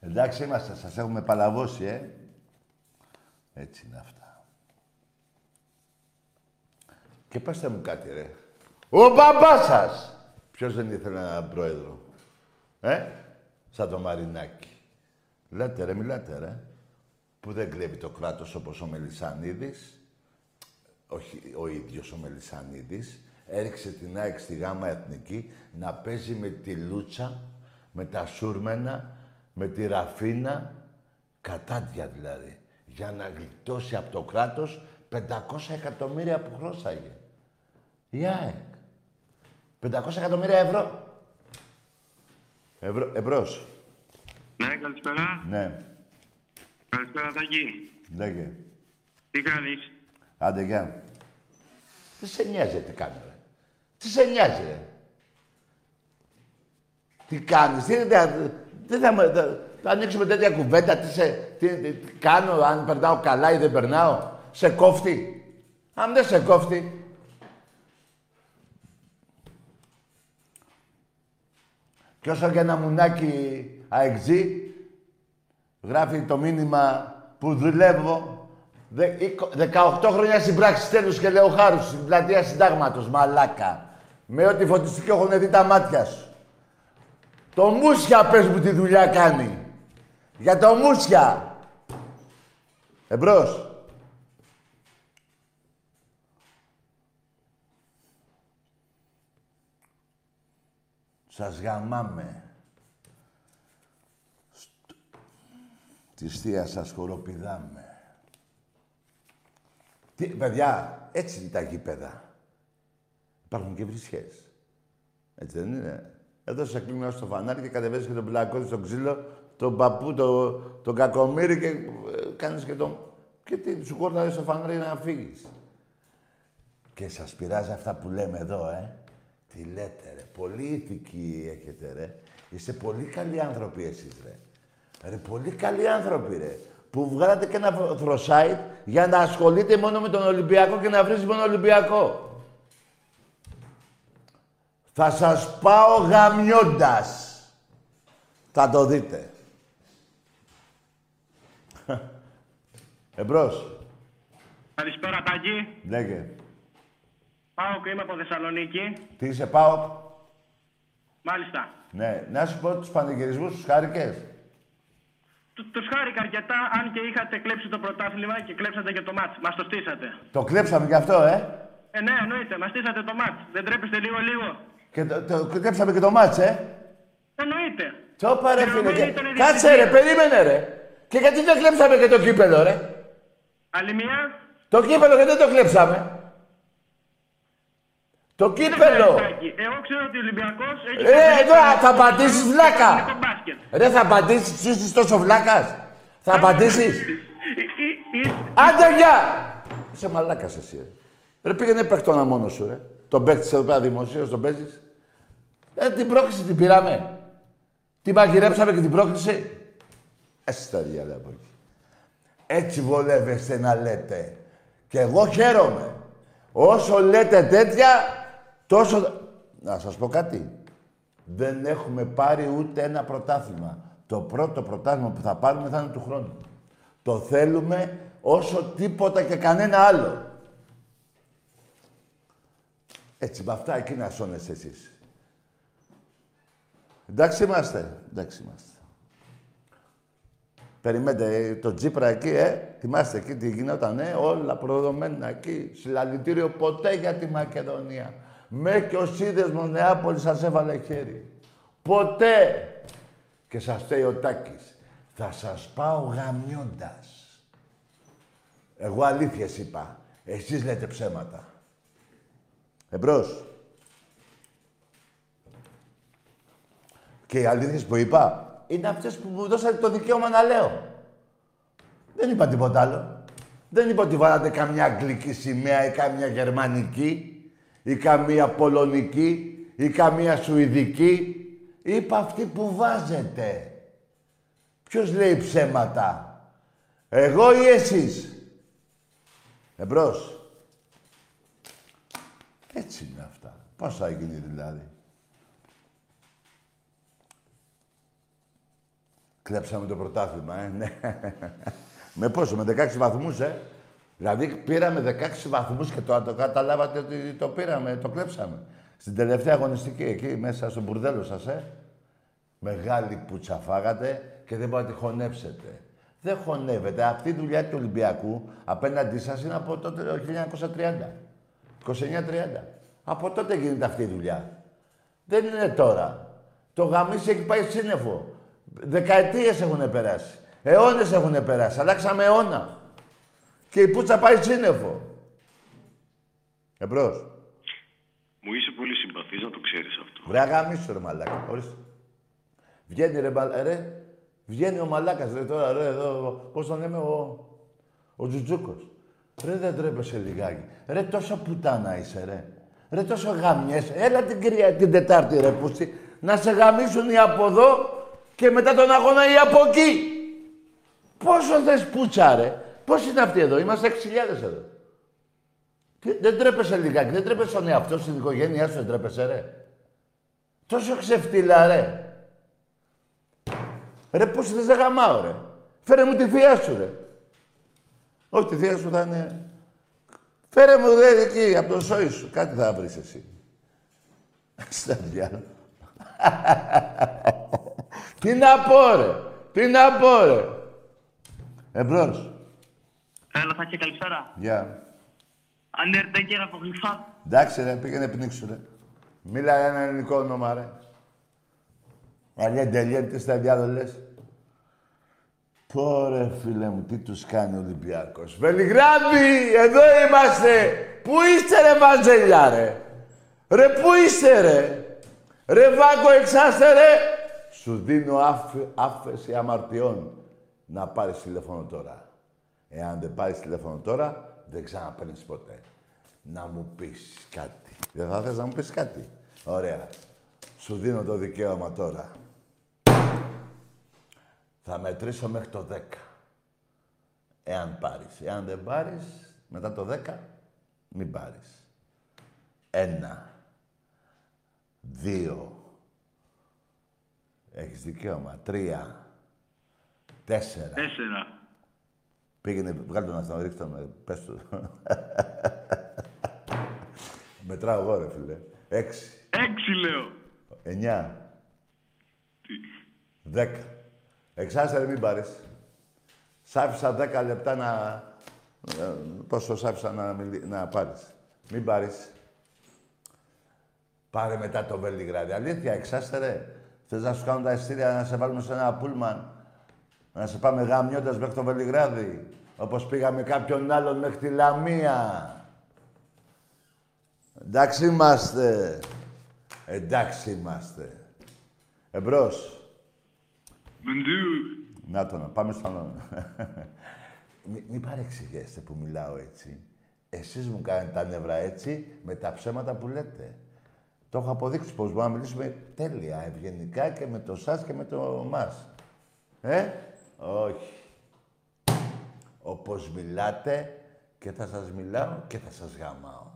Εντάξει είμαστε. Σας έχουμε παλαβώσει, ε. Έτσι είναι αυτά. Και πάστε μου κάτι, ρε. Ο μπαμπάς σας! Ποιος δεν ήθελε έναν πρόεδρο. Ε, σαν το Μαρινάκι. Λέτε ρε, μιλάτε ρε. Που δεν κλέβει το κράτος όπως ο Μελισανίδης. Όχι ο ίδιος ο Μελισανίδης. Έριξε την ΑΕΚ στη Γάμα Εθνική να παίζει με τη Λούτσα, με τα Σούρμενα, με τη Ραφίνα. Κατάντια δηλαδή. Για να γλιτώσει από το κράτος 500 εκατομμύρια που χρώσαγε. Η ΑΕΚ. 500 εκατομμύρια ευρώ. Ευρώ, εμπρός. Ναι, καλησπέρα. Ναι. Καλησπέρα, Τάκη. Λέγε. Τι κάνεις; Άντε, γεια. Τι σε νοιάζει τι κάνω, ρε. Τι σε νοιάζει, ρε. Τι κάνεις, τι, δεν τι θα, με- θα, θα ανοίξουμε τέτοια κουβέντα, τι, σε, τι, τι, τι κάνω, αν περνάω καλά ή δεν περνάω. Σε κόφτει. Αν δεν σε κόφτει. Και όσο και ένα μουνάκι αεξή, γράφει το μήνυμα που δουλεύω. Δε- είκο- 18 χρόνια συμπράξει τέλους και λέω χάρους στην πλατεία συντάγματος, μαλάκα. Με ό,τι φωτιστική έχουν δει τα μάτια σου. Το Μούσια πες μου τι δουλειά κάνει. Για το Μούσια. Εμπρός. Σας γαμάμε. Στο- Της θείας σας χοροπηδάμε. Τι, παιδιά, έτσι είναι τα γήπεδα. Υπάρχουν και βρισιές. Έτσι δεν είναι. Εδώ σε κλείνω στο φανάρι και κατεβαίνεις και τον πλακώδη στον ξύλο, τον παππού, τον, τον κακομύρι και ε, κάνεις και τον... Και τι, σου κόρναρες στο φανάρι να φύγεις. Και σας πειράζει αυτά που λέμε εδώ, ε; Τι λέτε, ρε; Πολύ ηθική έχετε, ρε. Είστε πολύ καλοί άνθρωποι εσείς, ρε. Ρε, πολύ καλοί άνθρωποι, ρε. Που βγάλατε και ένα θροσάιτ για να ασχολείτε μόνο με τον Ολυμπιακό και να βρεις μόνο Ολυμπιακό. Θα σας πάω γαμιώντας. Θα το δείτε. Εμπρός. Καλησπέρα Τάκη. Λέγε. Πάω και είμαι από Θεσσαλονίκη. Τι είσαι, πάω. Μάλιστα. Ναι, να σου πω τους πανηγυρισμούς τους χάρηκες. Του τους χάρηκα αρκετά, αν και είχατε κλέψει το πρωτάθλημα και κλέψατε και το μάτς. Μας το στήσατε. Το κλέψαμε κι αυτό, ε. Ε, ναι, εννοείται. Μας στήσατε το μάτς. Δεν τρέπεστε λίγο-λίγο. Και το, το, το κλέψαμε και το μάτς, ε. Εννοείται. Τσόπα ρε φίλε. Τελειωμένη Και... ήταν η Κάτσε διαιτησία. ρε, περίμενε ρε. Και γιατί δεν κλέψαμε και το κύπελο, ρε; Άλλη μία. Το κύπελο γιατί δεν το κλέψαμε; Το κύπελο. Τάκη. Εγώ ξέρω ότι ο Ολυμπιακός έχει... Ε, εδώ θα απαντήσεις βλάκα. Το μπάσκετ. Ρε, θα απαντήσεις, εσύ είσαι τόσο βλάκας. Θα απαντήσεις. Ε, ε, ε, Άντε, γεια! Είσαι μαλάκας εσύ, ρε. Ρε, πήγαινε παίχτονα μόνο σου, ρε. Τον παίχτης εδώ πέρα δημοσίως, τον παίζεις. Ε, την πρόκληση την πήραμε. Την μαγειρέψαμε και την πρόκληση. Εσύ τα διάλα από εκεί. Έτσι βολεύεστε να λέτε. Και εγώ χαίρομαι. Όσο λέτε τέτοια, τόσο... Να σας πω κάτι. Δεν έχουμε πάρει ούτε ένα πρωτάθλημα. Το πρώτο πρωτάθλημα που θα πάρουμε θα είναι του χρόνου. Το θέλουμε όσο τίποτα και κανένα άλλο. Έτσι, με αυτά εκεί να σώνεσαι εσείς. Εντάξει είμαστε. Εντάξει είμαστε. Περιμένετε, ε, το Τζίπρα εκεί, ε. Θυμάστε εκεί τι γινόταν, ε. Όλα προδομένα εκεί. Συλλαλητήριο ποτέ για τη Μακεδονία. Με και ο σύνδεσμος Νεάπολης σας έβαλε χέρι. Ποτέ. Και σας φταίει ο Τάκης. Θα σας πάω γαμιώντας. Εγώ αλήθειες είπα. Εσείς λέτε ψέματα. Εμπρός. Και οι αλήθειες που είπα είναι αυτές που μου δώσατε το δικαίωμα να λέω. Δεν είπα τίποτα άλλο. Δεν είπα ότι βάλατε καμιά αγγλική σημαία ή καμιά γερμανική ή καμία πολωνική ή καμία σουηδική. Είπα αυτή που βάζετε. Ποιος λέει ψέματα. Εγώ ή εσείς; Εμπρός. Έτσι είναι αυτά. Πώς θα γίνει δηλαδή. Κλέψαμε το πρωτάθλημα, ε, ναι. με πόσο, με 16 βαθμούς, ε. Δηλαδή πήραμε 16 βαθμούς και το, το καταλάβατε ότι το πήραμε, το κλέψαμε. Στην τελευταία αγωνιστική, εκεί μέσα στο μπουρδέλο σας, ε. Μεγάλη πουτσα φάγατε και δεν μπορείτε να τη χωνέψετε. Δεν χωνεύετε. Αυτή η δουλειά του Ολυμπιακού απέναντί σας είναι από τότε το 1930. 29-30. Από τότε γίνεται αυτή η δουλειά. Δεν είναι τώρα. Το γαμίσι έχει πάει σύννεφο. Δεκαετίες έχουν περάσει. Αιώνες έχουν περάσει. Αλλάξαμε αιώνα. Και η πουτσα πάει σύννεφο; Εμπρός. Μου είσαι πολύ συμπαθής να το ξέρεις αυτό. Βρε αγαμίσου ρε μαλάκα. Ορίστε. Βγαίνει ρε, μπαλ- ρε. Βγαίνει ο μαλάκας ρε τώρα ρε εδώ. Πώς τον λέμε ο, ο Τζουτζούκος. Ρε δεν τρέπεσαι λιγάκι. Ρε τόσο πουτάνα είσαι ρε. Ρε τόσο γαμιές. Έλα την κυρία την Τετάρτη ρε πούστη. Να σε γαμίσουν οι από εδώ και μετά τον αγώνα οι από εκεί. Πόσο θες πουτσα ρε. Πώς είναι αυτοί εδώ; Είμαστε 6.000 εδώ. Τι- Δεν τρέπεσαι λιγάκι. Δεν τρέπεσαι τον εαυτό σου, στην οικογένειά σου. Δεν τρέπεσαι ρε. Τόσο ξεφτύλα ρε. Ρε πώς θες να γαμάω ρε. Φέρε μου τη θεία σου ρε. Όχι τη θεία σου θα είναι... Φέρε μου ρε εκεί από το σόι σου. Κάτι θα βρεις εσύ. Στα διάλογα. Τι να πω ρε. Τι να πω ρε. Εμπρός. Έλα, θα και καλησπέρα. Γεια. Undertaker από Γλυφά. Εντάξει ρε, πήγαινε πνίξου ρε. Μίλα ένα ελληνικό όνομα ρε. Αλιέν τελειέν, τι στα διάλογα λες. Πω ρε φίλε μου, τι τους κάνει ο Ολυμπιακός. Βελιγράδι, εδώ είμαστε. Πού είστε ρε Βαζέλια ρε; Ρε πού είστε ρε; Ρε Βάκο εξάστε ρε. Σου δίνω άφ- άφεση αμαρτιών να πάρεις τηλέφωνο τώρα. Εάν δεν πάρεις τηλέφωνο τώρα, δεν ξαναπαίρνεις ποτέ. Να μου πεις κάτι. Δεν θα θες να μου πεις κάτι. Ωραία. Σου δίνω το δικαίωμα τώρα. Θα μετρήσω μέχρι το 10. Εάν πάρεις. Εάν δεν πάρεις, μετά το 10, μην πάρεις. Ένα. Δύο. Έχεις δικαίωμα. Τρία. Τέσσερα. Τέσσερα. Πήγαινε, βγάλε τον αυτό, ρίξτε τον, ε, πες του. Μετράω εγώ, ρε φίλε. Έξι. Έξι λέω. Εννιά. Δέκα. Εξάστερη μην πάρεις. Σ' άφησα δέκα λεπτά να... ε, Πόσο σ' άφησα να, μιλ... να πάρεις. Μην πάρεις. Πάρε μετά το Βελιγράδι. Αλήθεια, εξάστερε. Θες να σου κάνουν τα ειστήρια να σε βάλουμε σε ένα πούλμαν; Να σε πάμε γαμιώντας μέχρι το Βελιγράδι. Όπως πήγαμε κάποιον άλλον μέχρι τη Λαμία. Εντάξει είμαστε. Εντάξει είμαστε. Εμπρός. Μπεντού. Να το να πάμε στον άλλον. Μην μη παρεξηγέστε που μιλάω έτσι. Εσείς μου κάνετε τα νεύρα έτσι με τα ψέματα που λέτε. Το έχω αποδείξει πως μπορούμε να μιλήσουμε τέλεια, ευγενικά και με το σας και με το μας. Ε, όχι. Όπως μιλάτε και θα σας μιλάω και θα σας γαμάω.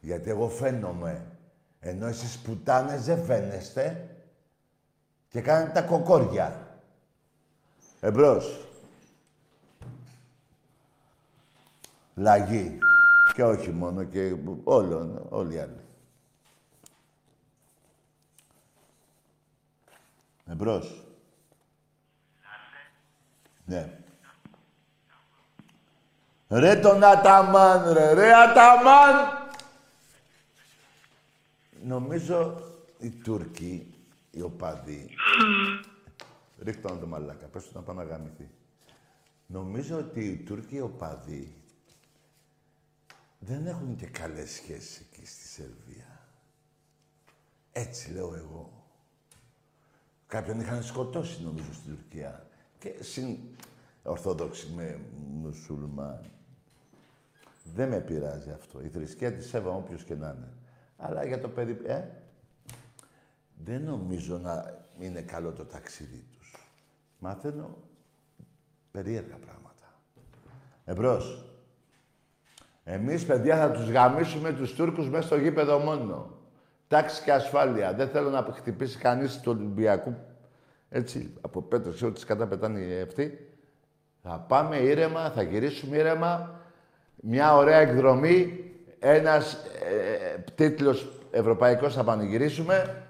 Γιατί εγώ φαίνομαι. Ενώ εσείς πουτάνες δεν φαίνεστε και κάνετε τα κοκόρια. Εμπρός. Λαγή. Και όχι μόνο, και όλο, όλοι οι άλλοι. Εμπρός. Ναι. Ρε τον Αταμάν, ρε, ρε Αταμάν! Νομίζω οι Τούρκοι, οι οπαδοί... Ρίχτω να το μαλάκα, πες του να πάει να γαμηθεί. Νομίζω ότι οι Τούρκοι οπαδοί δεν έχουν και καλές σχέσεις εκεί στη Σερβία. Έτσι λέω εγώ. Κάποιον είχαν σκοτώσει νομίζω στην Τουρκία. Και συν Ορθόδοξοι με μουσουλμάν. Δεν με πειράζει αυτό. Η θρησκεία τη σέβομαι όποιος και να είναι. Αλλά για το παιδί... Ε, δεν νομίζω να είναι καλό το ταξίδι τους. Μαθαίνω περίεργα πράγματα. Εμπρός. Εμείς, παιδιά, θα τους γαμίσουμε τους Τούρκους μέσα στο γήπεδο μόνο. Τάξη και ασφάλεια. Δεν θέλω να χτυπήσει κανείς του Ολυμπιακού. Έτσι, από πέτρο, ξέρω ότι κατά πετάνε αυτοί. Θα πάμε ήρεμα, θα γυρίσουμε ήρεμα. Μια ωραία εκδρομή. Ένας ε, τίτλος ευρωπαϊκός θα πανηγυρίσουμε.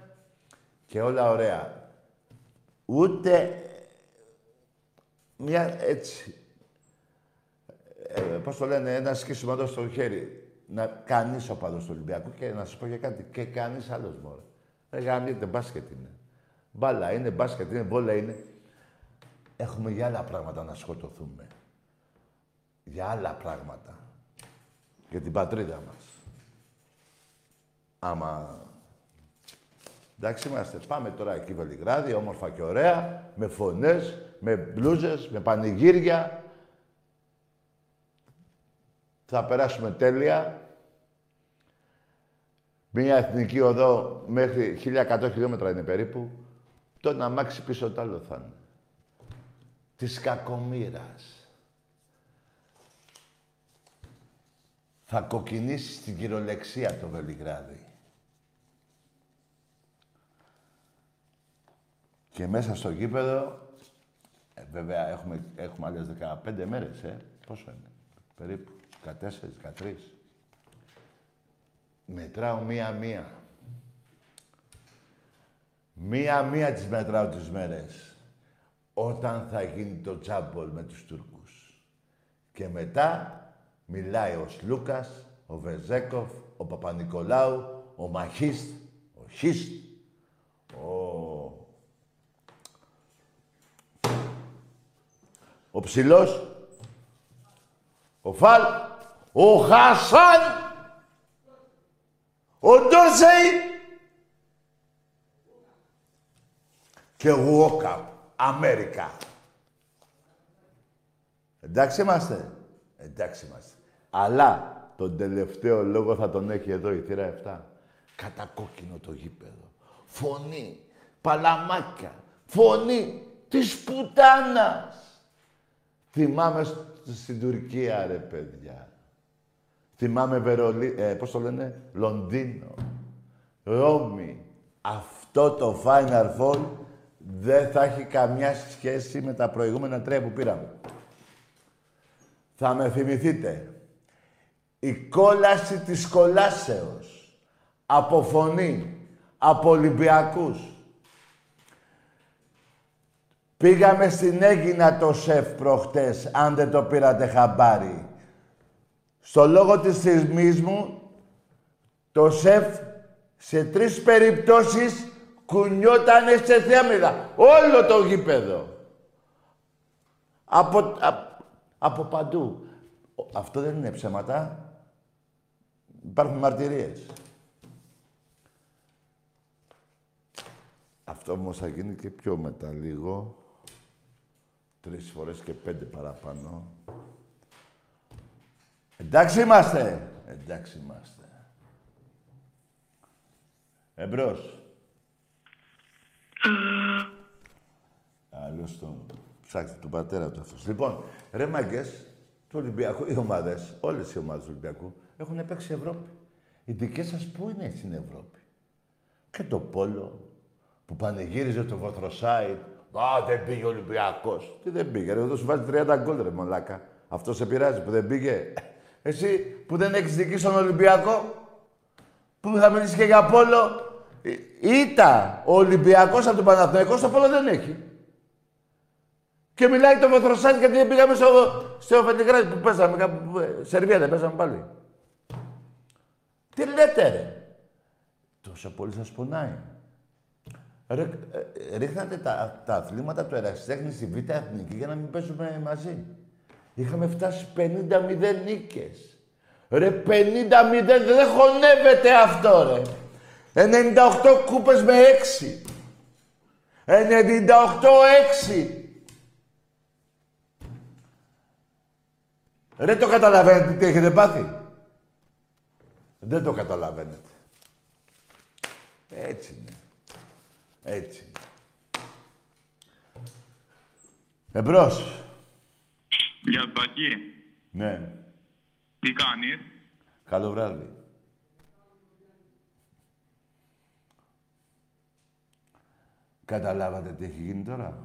Και όλα ωραία. Ούτε μια έτσι. Ε, πώς το λένε, ένα σκίσιμο εδώ στο χέρι. Να κανείς οπαδός του Ολυμπιακού και να σας πω για κάτι. Και κανείς άλλος μόνο. Δεν γαμιέται, μπάσκετ είναι. Μπάλα είναι, μπάσκετ είναι, βόλα είναι. Έχουμε για άλλα πράγματα να σκοτωθούμε. Για άλλα πράγματα. Για την πατρίδα μας. Άμα... Εντάξει είμαστε. Πάμε τώρα εκεί Βελιγράδι, όμορφα και ωραία, με φωνές, με μπλούζες, με πανηγύρια. Θα περάσουμε τέλεια. Μία εθνική οδό μέχρι 1100 χιλιόμετρα είναι περίπου. Το να αμάξι πίσω το άλλο θα είναι. Της κακομήρας. Θα κοκκινήσει στην κυριολεξία το Βελιγράδι. Και μέσα στο γήπεδο, ε, βέβαια έχουμε, έχουμε άλλες 15 μέρες, ε. Πόσο είναι, περίπου, 14, 13. Μετράω μία-μία. Μία-μία τις μετράω τις μέρες. Όταν θα γίνει το τσάμπολ με τους Τούρκους. Και μετά μιλάει ο Σλούκας, ο Βεζέκοφ, ο Παπα-Νικολάου, ο Μαχίστ, ο Χίστ, ο... Ο Ψηλός, ο Φαλ, ο Χασάν, ο Ντόρσεϊ και ο Γουόκαπ, Αμέρικα. Εντάξει είμαστε. Εντάξει είμαστε. Αλλά τον τελευταίο λόγο θα τον έχει εδώ η θύρα 7. Κατακόκκινο το γήπεδο. Φωνή. Παλαμάκια. Φωνή της πουτάνας. Θυμάμαι σ- στην Τουρκία, ρε παιδιά. Θυμάμαι Βερολί... Ε, πώς το λένε, Λονδίνο. Ρώμη. Αυτό το Final Four δεν θα έχει καμιά σχέση με τα προηγούμενα τρία που πήραμε. Θα με θυμηθείτε. Η κόλαση της κολάσεως. Από φωνή. Από Ολυμπιακούς. Πήγαμε στην Έγινα το σεφ προχτές, αν δεν το πήρατε χαμπάρι. Στο λόγο της θυσμής μου, το σεφ σε τρεις περιπτώσεις κουνιότανε σε θέμηδα. Όλο το γήπεδο. Από, α- από παντού. Ο- Αυτό δεν είναι ψέματα. Υπάρχουν μαρτυρίες. Αυτό όμως θα γίνει και πιο μετά λίγο. Τρεις φορές και πέντε παραπάνω. Εντάξει είμαστε. Εντάξει είμαστε. Εμπρός. Άλλος τον ψάξτε του πατέρα του αυτός. Λοιπόν, ρε μάγκες, του Ολυμπιακού, οι ομάδες, όλες οι ομάδες του Ολυμπιακού, έχουν παίξει Ευρώπη. Οι δικές σας πού είναι στην Ευρώπη; Και το Πόλο, που πανηγύριζε το Βοθροσάιτ. Α, δεν πήγε ο Ολυμπιακός. Τι δεν πήγε, ρε, εδώ σου βάζει 30 γκολ, ρε μαλάκα. Αυτό σε πειράζει που δεν πήγε; Εσύ που δεν έχεις δική στον Ολυμπιακό, που θα μιλήσεις και για Πόλο; Ή- Ήτα, ο Ολυμπιακός από τον Παναθηναϊκό στο Πόλο δεν έχει. Και μιλάει το Βοθροσάιτ γιατί δεν πήγαμε στο, στο Φεντιγράδι που παίζαμε, κάπου, που- ε, Σερβία δεν παίζαμε πάλι. Τι λέτε ρε; Τόσο πολύ σας πονάει. Ρε, ε, ρίχνατε τα, τα αθλήματα του ερασιτέχνη στη Β' Εθνική για να μην παίζουμε μαζί. Είχαμε φτάσει 50-0 νίκες. Ρε 50-0 δεν χωνεύεται αυτό ρε. 98 κούπες με 6. 98-6. Ρε το καταλαβαίνετε τι έχετε πάθει; Δεν το καταλαβαίνετε. Έτσι είναι. Έτσι είναι. Εμπρός. Για το Τακί. Ναι. Τι κάνεις; Καλό βράδυ. Καταλάβατε τι έχει γίνει τώρα.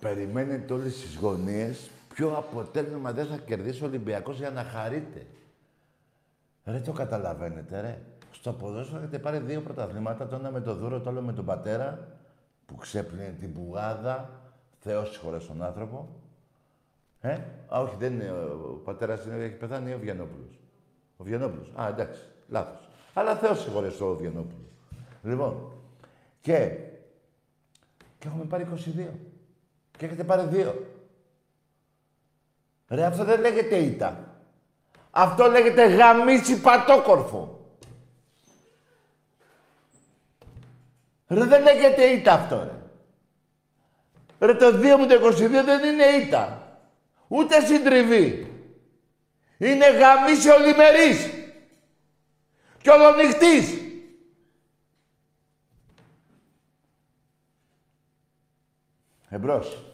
Περιμένετε όλες τις γωνίες ποιο αποτέλεσμα δεν θα κερδίσει ο Ολυμπιακός για να χαρείτε. Ρε το καταλαβαίνετε ρε. Στο ποδόσφαιρο έχετε πάρει δύο πρωταθλήματα, το ένα με το Δούρο, το άλλο με τον πατέρα, που ξέπλυνε την πουγάδα. Θεός συγχωρές τον άνθρωπο. Ε, α, όχι, δεν είναι. Ο πατέρας είναι, έχει πεθάνει ο Βιανόπουλος. Ο Βιανόπουλος. Α, εντάξει, λάθος. Αλλά Θεός συγχωρές τον Βιανόπουλος. Λοιπόν, και, και έχουμε πάρει 22. Και έχετε πάρει δύο. Ρε, αυτό δεν λέγεται ήττα. Αυτό λέγεται γαμίτσι πατόκορφο. Ρε, δεν λέγεται ήττα αυτό, ρε. Ρε, το 2 με το 22 δεν είναι ήττα. Ούτε συντριβή. Είναι γαμίση ολημερής. Και ολονυχτής. Εμπρός.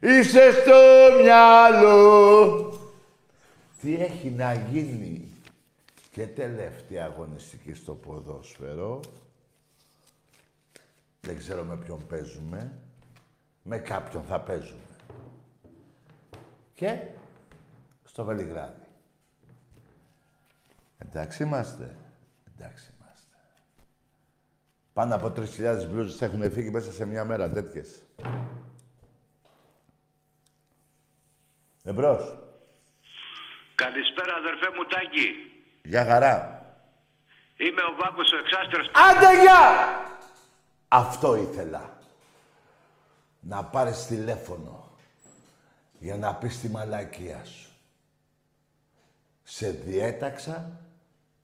Είσαι στο μυαλό. Τι έχει να γίνει; Και τελευταία αγωνιστική στο ποδόσφαιρο. Δεν ξέρω με ποιον παίζουμε. Με κάποιον θα παίζουμε. Και στο Βελιγράδι. Εντάξει είμαστε. Εντάξει είμαστε. Πάνω από 3.000 μπλούζες έχουν φύγει μέσα σε μια μέρα τέτοιες. Εμπρός. Καλησπέρα αδερφέ μου Τάκη. Για χαρά. Είμαι ο Βάγκος ο Εξάστερος. Άντε γεια! Αυτό ήθελα. Να πάρεις τηλέφωνο για να πεις τη μαλακία σου. Σε διέταξα,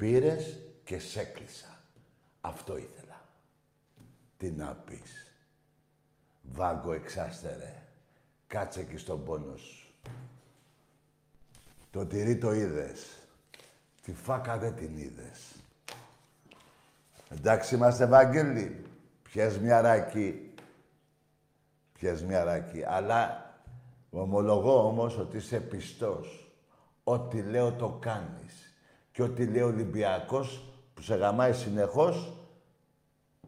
πήρες και σ' έκλεισα. Αυτό ήθελα. Τι να πεις. Βάγκο εξάστερε. Κάτσε εκεί στον πόνος σου. Το τυρί το είδες. Τη φάκα δεν την είδες. Εντάξει είμαστε, Βαγγέλη. Πιες μια ράκη. Πιες μια ράκη. Αλλά ομολογώ όμως ότι είσαι πιστός. Ό,τι λέω το κάνεις. Και ό,τι λέει ο Ολυμπιακός που σε γαμάει συνεχώς,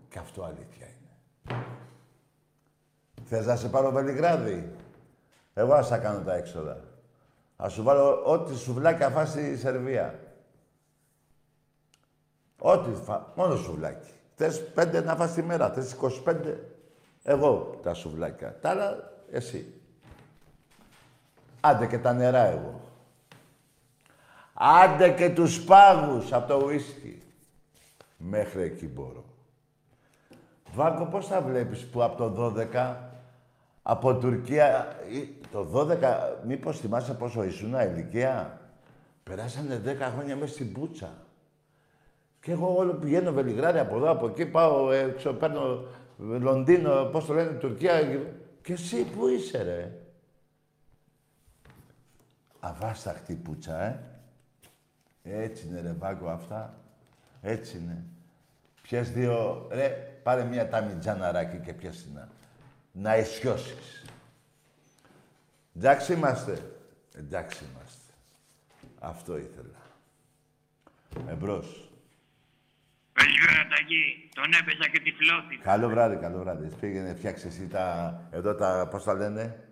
και αυτό αλήθεια είναι. Θες να σε πάρω Βελιγράδι; Εγώ θα στα κάνω τα έξοδα. Θα σου βάλω ό,τι σουβλάκια φας στη Σερβία. Ό,τι φα... Μόνο σουβλάκι. Θες πέντε να φας τη μέρα, θες 25. Εγώ τα σουβλάκια. Τα άλλα εσύ. Άντε και τα νερά εγώ. Άντε και τους πάγους από το ουίσκι. Μέχρι εκεί μπορώ. Βάκο, πώς τα βλέπεις που από το 12 από Τουρκία, ε, το 12, μήπως θυμάσαι πόσο ήσουν ηλικία; Περάσανε 10 χρόνια μέσα στην Πούτσα. Και εγώ όλο πηγαίνω Βελιγράδι από εδώ, από εκεί, πάω έξω, παίρνω Λονδίνο, πώς το λένε, Τουρκία. Και εσύ που είσαι, ρε; Αβάσταχτη Πούτσα, ε. Έτσι είναι, ρε, Βάγκο, αυτά. Έτσι είναι. Πιες δύο, ρε, πάρε μία τάμιτζαναράκι και πιες την άλλη να ισιώσεις. Εντάξει είμαστε. Εντάξει είμαστε. Αυτό ήθελα. Εμπρός. Καλησπέρα Τακί. Τον έπαιζα και τυφλώθηκα. Καλό βράδυ, καλό βράδυ. Πήγαινε, φτιάξες εσύ τα... Εδώ τα... Πώς τα λένε;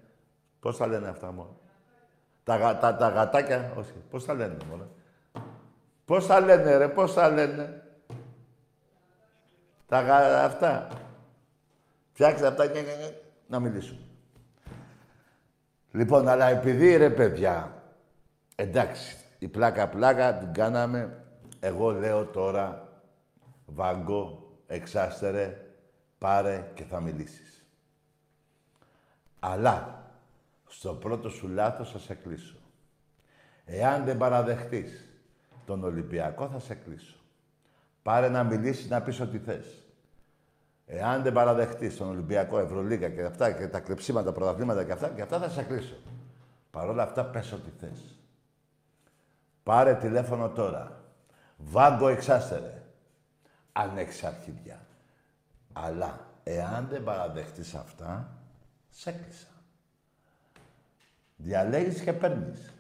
Πώς τα λένε αυτά μόνο. Τα, γα- τα, τα γατάκια. Όχι. Πώς τα λένε μόνο. Πώς τα λένε ρε. Πώς τα λένε. Τα γα... αυτά. Φτιάξτε αυτά και να μιλήσουμε. Λοιπόν, αλλά επειδή ρε παιδιά, εντάξει, η πλάκα-πλάκα την κάναμε, εγώ λέω τώρα Βάγκο, εξάστερε, πάρε και θα μιλήσεις. Αλλά, στο πρώτο σου λάθος θα σε κλείσω. Εάν δεν παραδεχτείς τον Ολυμπιακό, θα σε κλείσω. Πάρε να μιλήσεις, να πεις ό,τι θες. Εάν δεν παραδεχτείς τον Ολυμπιακό, Ευρωλίγα και αυτά και τα κλεψίματα, πρωταθλήματα και αυτά, και αυτά θα σε κλείσω. Παρ' όλα αυτά, πες ό,τι θες. Πάρε τηλέφωνο τώρα. Βάγκο εξάστερε. Αν έχεις αρχίδια. Αλλά, εάν δεν παραδεχτείς αυτά, σε κλείσα. Διαλέγεις και παίρνεις.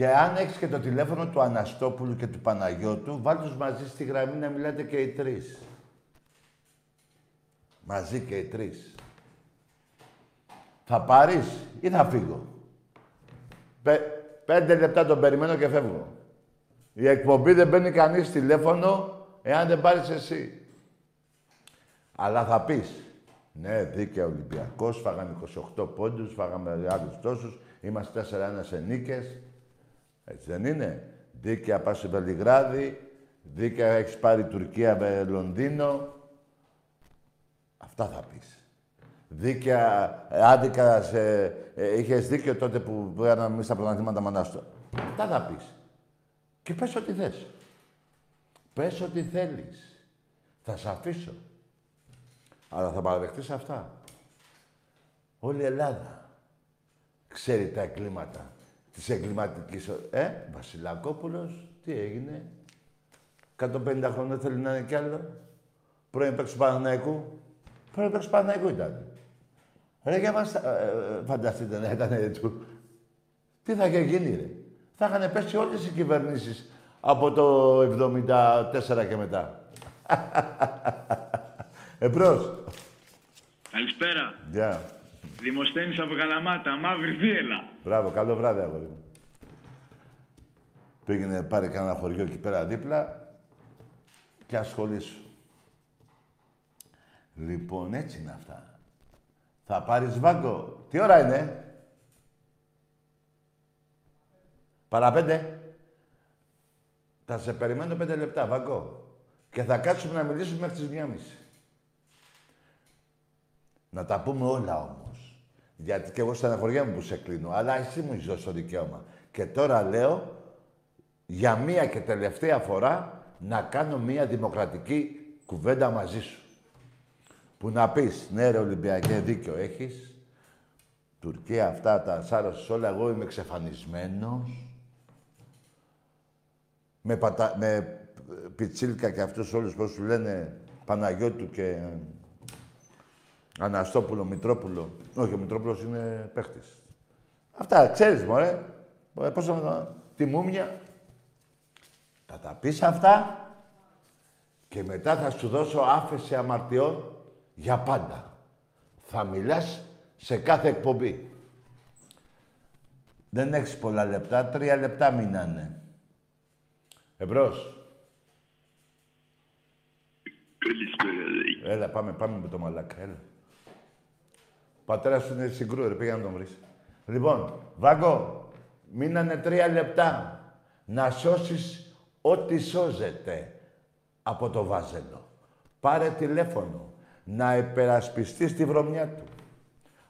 Και αν έχεις και το τηλέφωνο του Αναστόπουλου και του Παναγιώτου, βάλ τους μαζί στη γραμμή να μιλάτε και οι τρεις. Μαζί και οι τρεις. Θα πάρεις ή θα φύγω; Πε, πέντε λεπτά τον περιμένω και φεύγω. Η εκπομπή δεν μπαίνει κανείς τηλέφωνο εάν δεν πάρεις εσύ. Αλλά θα πεις, ναι, δίκαια Ολυμπιακός, φάγαμε 28 πόντους, φάγαμε άλλους τόσους, είμαστε 4-1 σε νίκες. Έτσι δεν είναι; Δίκαια πας στο Βελιγράδι, δίκαια έχεις πάρει Τουρκία με Λονδίνο. Αυτά θα πεις. Δίκαια, ε, άδικα, σε, ε, είχες δίκιο τότε που πήγαμε εμείς στα πρωταθλήματα Μανάστο. Αυτά θα πεις. Και πες ό,τι θες. Πες ό,τι θέλεις. Θα σε αφήσω. Αλλά θα παραδεχτείς αυτά. Όλη η Ελλάδα ξέρει τα εγκλήματα της εγκληματικής... Ε, Βασιλακόπουλος, τι έγινε; 150 χρόνια θέλει να είναι κι άλλο. Πρώην παίξου Παναναϊκού. Πρώην παίξου Παναναϊκού ήταν. Ρε, για μας, ε, ε, φανταστείτε να ήταν του. Τι θα είχε γίνει, ρε; Θα είχαν πέσει όλες οι κυβερνήσεις από το 74 και μετά. Εμπρός. Καλησπέρα. Γεια. Δημοσθένης από Καλαμάτα, μαύρη θύελα. Μπράβο, καλό βράδυ, αγόρι μου. Πήγαινε πάρει κανένα χωριό εκεί πέρα δίπλα και ασχολήσου. Λοιπόν, έτσι είναι αυτά. Θα πάρεις βάγκο. Τι ώρα είναι; Παραπέντε. Θα σε περιμένω πέντε λεπτά, βάγκο. Και θα κάτσουμε να μιλήσουμε μέχρι τις μία μισή. Να τα πούμε όλα όμως. Γιατί και εγώ στεναχωριέμαι που σε κλείνω. Αλλά εσύ μου ζω το δικαίωμα. Και τώρα λέω, για μία και τελευταία φορά, να κάνω μία δημοκρατική κουβέντα μαζί σου. Που να πεις, ναι ρε Ολυμπιακέ, δίκιο έχεις. Τουρκία αυτά τα σάρωσες όλα, εγώ είμαι εξαφανισμένος. Με, πατα... με πιτσίλκα και αυτούς όλους πώς σου λένε Παναγιώτου και Αναστόπουλο, Μητρόπουλο. Όχι, ο Μητρόπουλος είναι παίχτης. Αυτά, ξέρεις, μωρέ. Ε, Πώς θα τη μούμια. Θα τα πεις αυτά και μετά θα σου δώσω άφεση αμαρτιών για πάντα. Θα μιλάς σε κάθε εκπομπή. Δεν έχεις πολλά λεπτά, τρία λεπτά μείνανε. Εμπρός. Καλησπέρα, Έλα, πάμε, πάμε με το μαλάκα, έλα. Ο πατέρας σου είναι συγκρού, ρε, πήγα να τον βρεις. Λοιπόν, Βάγκο, μείνανε τρία λεπτά να σώσεις ό,τι σώζεται από το βάζελο. Πάρε τηλέφωνο, να υπερασπιστείς τη βρωμιά του.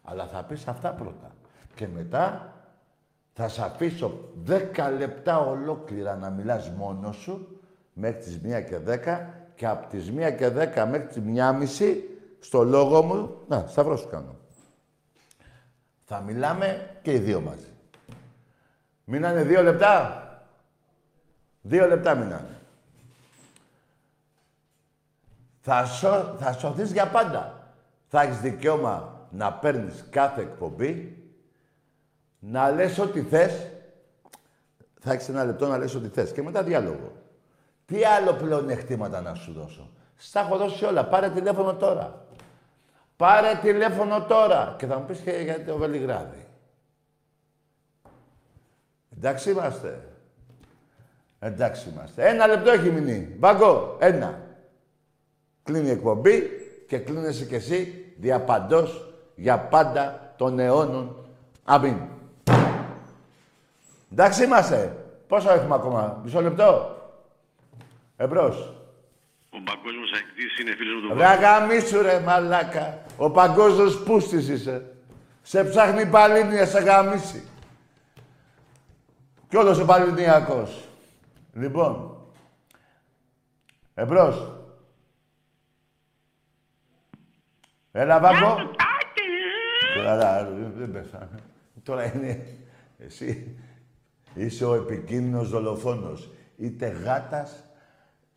Αλλά θα πεις αυτά πρώτα. Και μετά θα σε αφήσω δέκα λεπτά ολόκληρα να μιλάς μόνος σου μέχρι τις μία και δέκα και από τις μία και δέκα μέχρι τις μία μισή στο λόγο μου, να, σταυρό σου κάνω. Θα μιλάμε και οι δύο μαζί. Μείνανε δύο λεπτά; Δύο λεπτά μείνανε. Θα, σω, θα σωθείς για πάντα. Θα έχεις δικαίωμα να παίρνεις κάθε εκπομπή, να λες ό,τι θες. Θα έχεις ένα λεπτό να λες ό,τι θες. Και μετά διάλογο. Τι άλλο πλεονεκτήματα να σου δώσω; Στα έχω δώσει όλα. Πάρε τηλέφωνο τώρα. Πάρε τηλέφωνο τώρα. Και θα μου πεις και για το Βελιγράδι. Εντάξει είμαστε. Εντάξει είμαστε. Ένα λεπτό έχει μείνει. Μπαγκό, ένα. Κλείνει η εκπομπή και κλείνεσαι κι εσύ διαπαντός για πάντα των αιώνων. Αμήν. Εντάξει είμαστε. Πόσο έχουμε ακόμα, μισό λεπτό; Εμπρός. Ο παγκόσμιος αεκτή είναι φίλος μου του Ρε αγαμίσου ρε μαλάκα. Ο παγκόσμιος πούστης είσαι. Σε ψάχνει η Παλίνια, σε γαμίσει. Κι όλος ο Παλινιακός. Λοιπόν. Εμπρός. Έλα, Βάγκο. Καλά, δεν πέθανε. Τώρα είναι... Εσύ είσαι ο επικίνδυνος δολοφόνος. Είτε γάτας,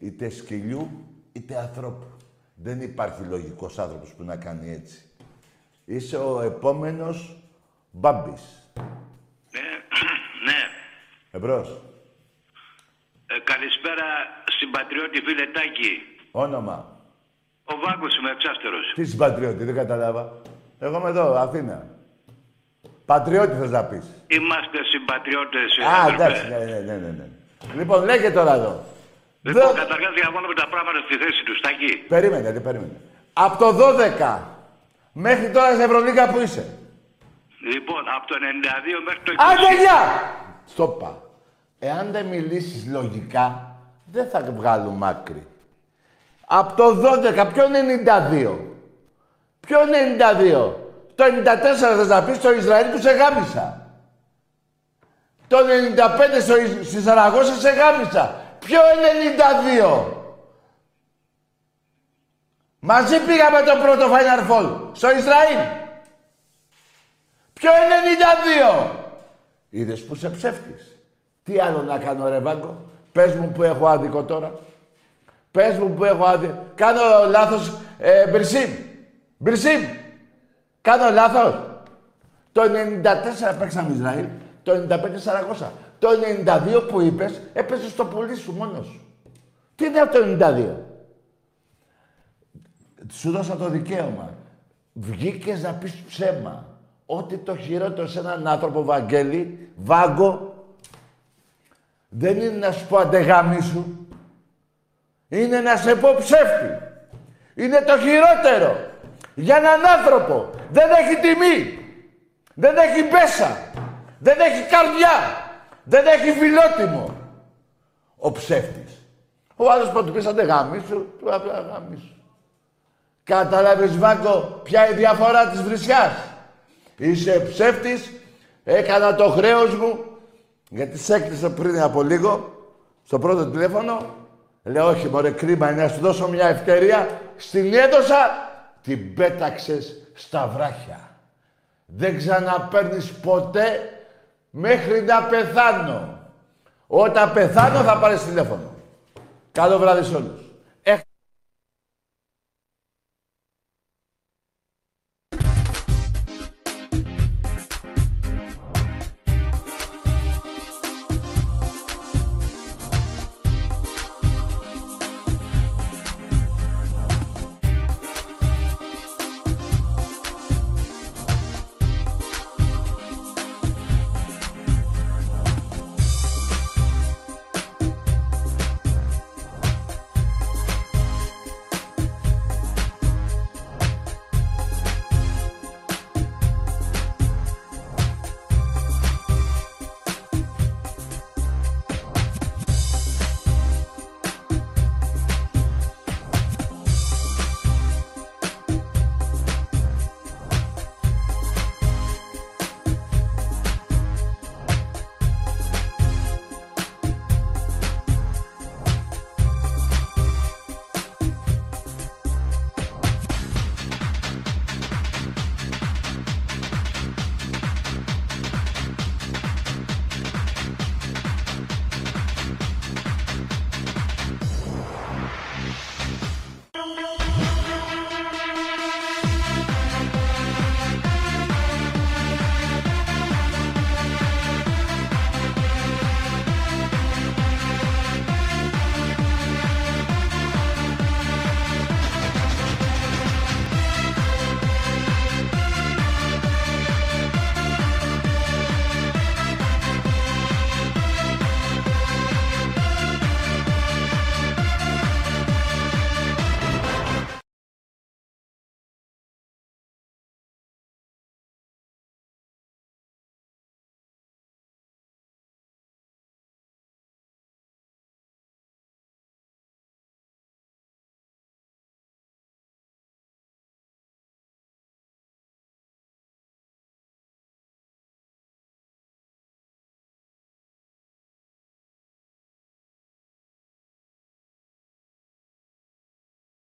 είτε σκυλιού, είτε ανθρώπου. Δεν υπάρχει λογικός άνθρωπος που να κάνει έτσι. Είσαι ο επόμενος Μπάμπης. Ναι, ναι. Εμπρός. Ε, καλησπέρα στην πατριώτη φίλε Τάκη. Όνομα. Ο Βάγκος είμαι εξάστερος. Τι συμπατριώτη, δεν κατάλαβα. Εγώ είμαι εδώ, Αθήνα. Πατριώτη θες να πεις. Είμαστε συμπατριώτες. ε, Α, αδερφέ. εντάξει, ναι, ναι, ναι, ναι, ναι. Λοιπόν, λέγε τώρα εδώ. Λοιπόν, Δε- καταρχάς για να βάλουμε τα πράγματα στη θέση του, Τάκη. Περίμενε, δεν περίμενε. Από το 12 μέχρι τώρα στην Ευρωλίγα που είσαι; Λοιπόν, από το 92 μέχρι το 20. Άντε, γεια! Στόπα. Εάν δεν μιλήσεις λογικά, δεν θα βγάλουμε άκρη. Από το 12, ποιο 92. Ποιο 92. Το 94 θες να πεις στο Ισραήλ που σε γάμισα. Το 95 στο, Ισ- στη Σαραγώσα σε γάμισα. Ποιο 92. Μαζί πήγαμε το πρώτο Final Four στο Ισραήλ. Ποιο 92. Είδες που σε ψεύτης. Τι άλλο να κάνω ρε Βάγκο; Πες μου που έχω άδικο τώρα. Πες μου που έχω άδικο. Κάνω λάθος. Ε, Μπρισίμ. Μπρισίμ. Κάνω λάθος. Το 94 παίξαμε Ισραήλ. Το 95 Σαραγώσα. Το 92 που είπες έπεσε στο πουλί σου μόνος σου. Τι είναι αυτό το 92. Σου δώσα το δικαίωμα. Βγήκες να πεις ψέμα. Ό,τι το χειρότερο σε έναν άνθρωπο, Βαγγέλη, Βάγκο, δεν είναι να σου πω αντεγάμι σου. Είναι να σε πω ψεύτη. Είναι το χειρότερο. Για έναν άνθρωπο. Δεν έχει τιμή. Δεν έχει πέσα. Δεν έχει καρδιά. Δεν έχει φιλότιμο. Ο ψεύτης. Ο άλλος που του πεις αντεγάμι σου, του απλά γάμι σου. Κατάλαβες Βάγκο ποια είναι η διαφορά της βρισιάς; Είσαι ψεύτης, έκανα το χρέος μου, γιατί σε έκλεισα πριν από λίγο, στο πρώτο τηλέφωνο. Λέω όχι μωρέ κρίμα είναι να σου δώσω μια ευκαιρία. Στην έδωσα, την πέταξες στα βράχια. Δεν ξαναπαίρνεις ποτέ μέχρι να πεθάνω. Όταν πεθάνω θα πάρεις τηλέφωνο. Καλό βράδυ σε όλους.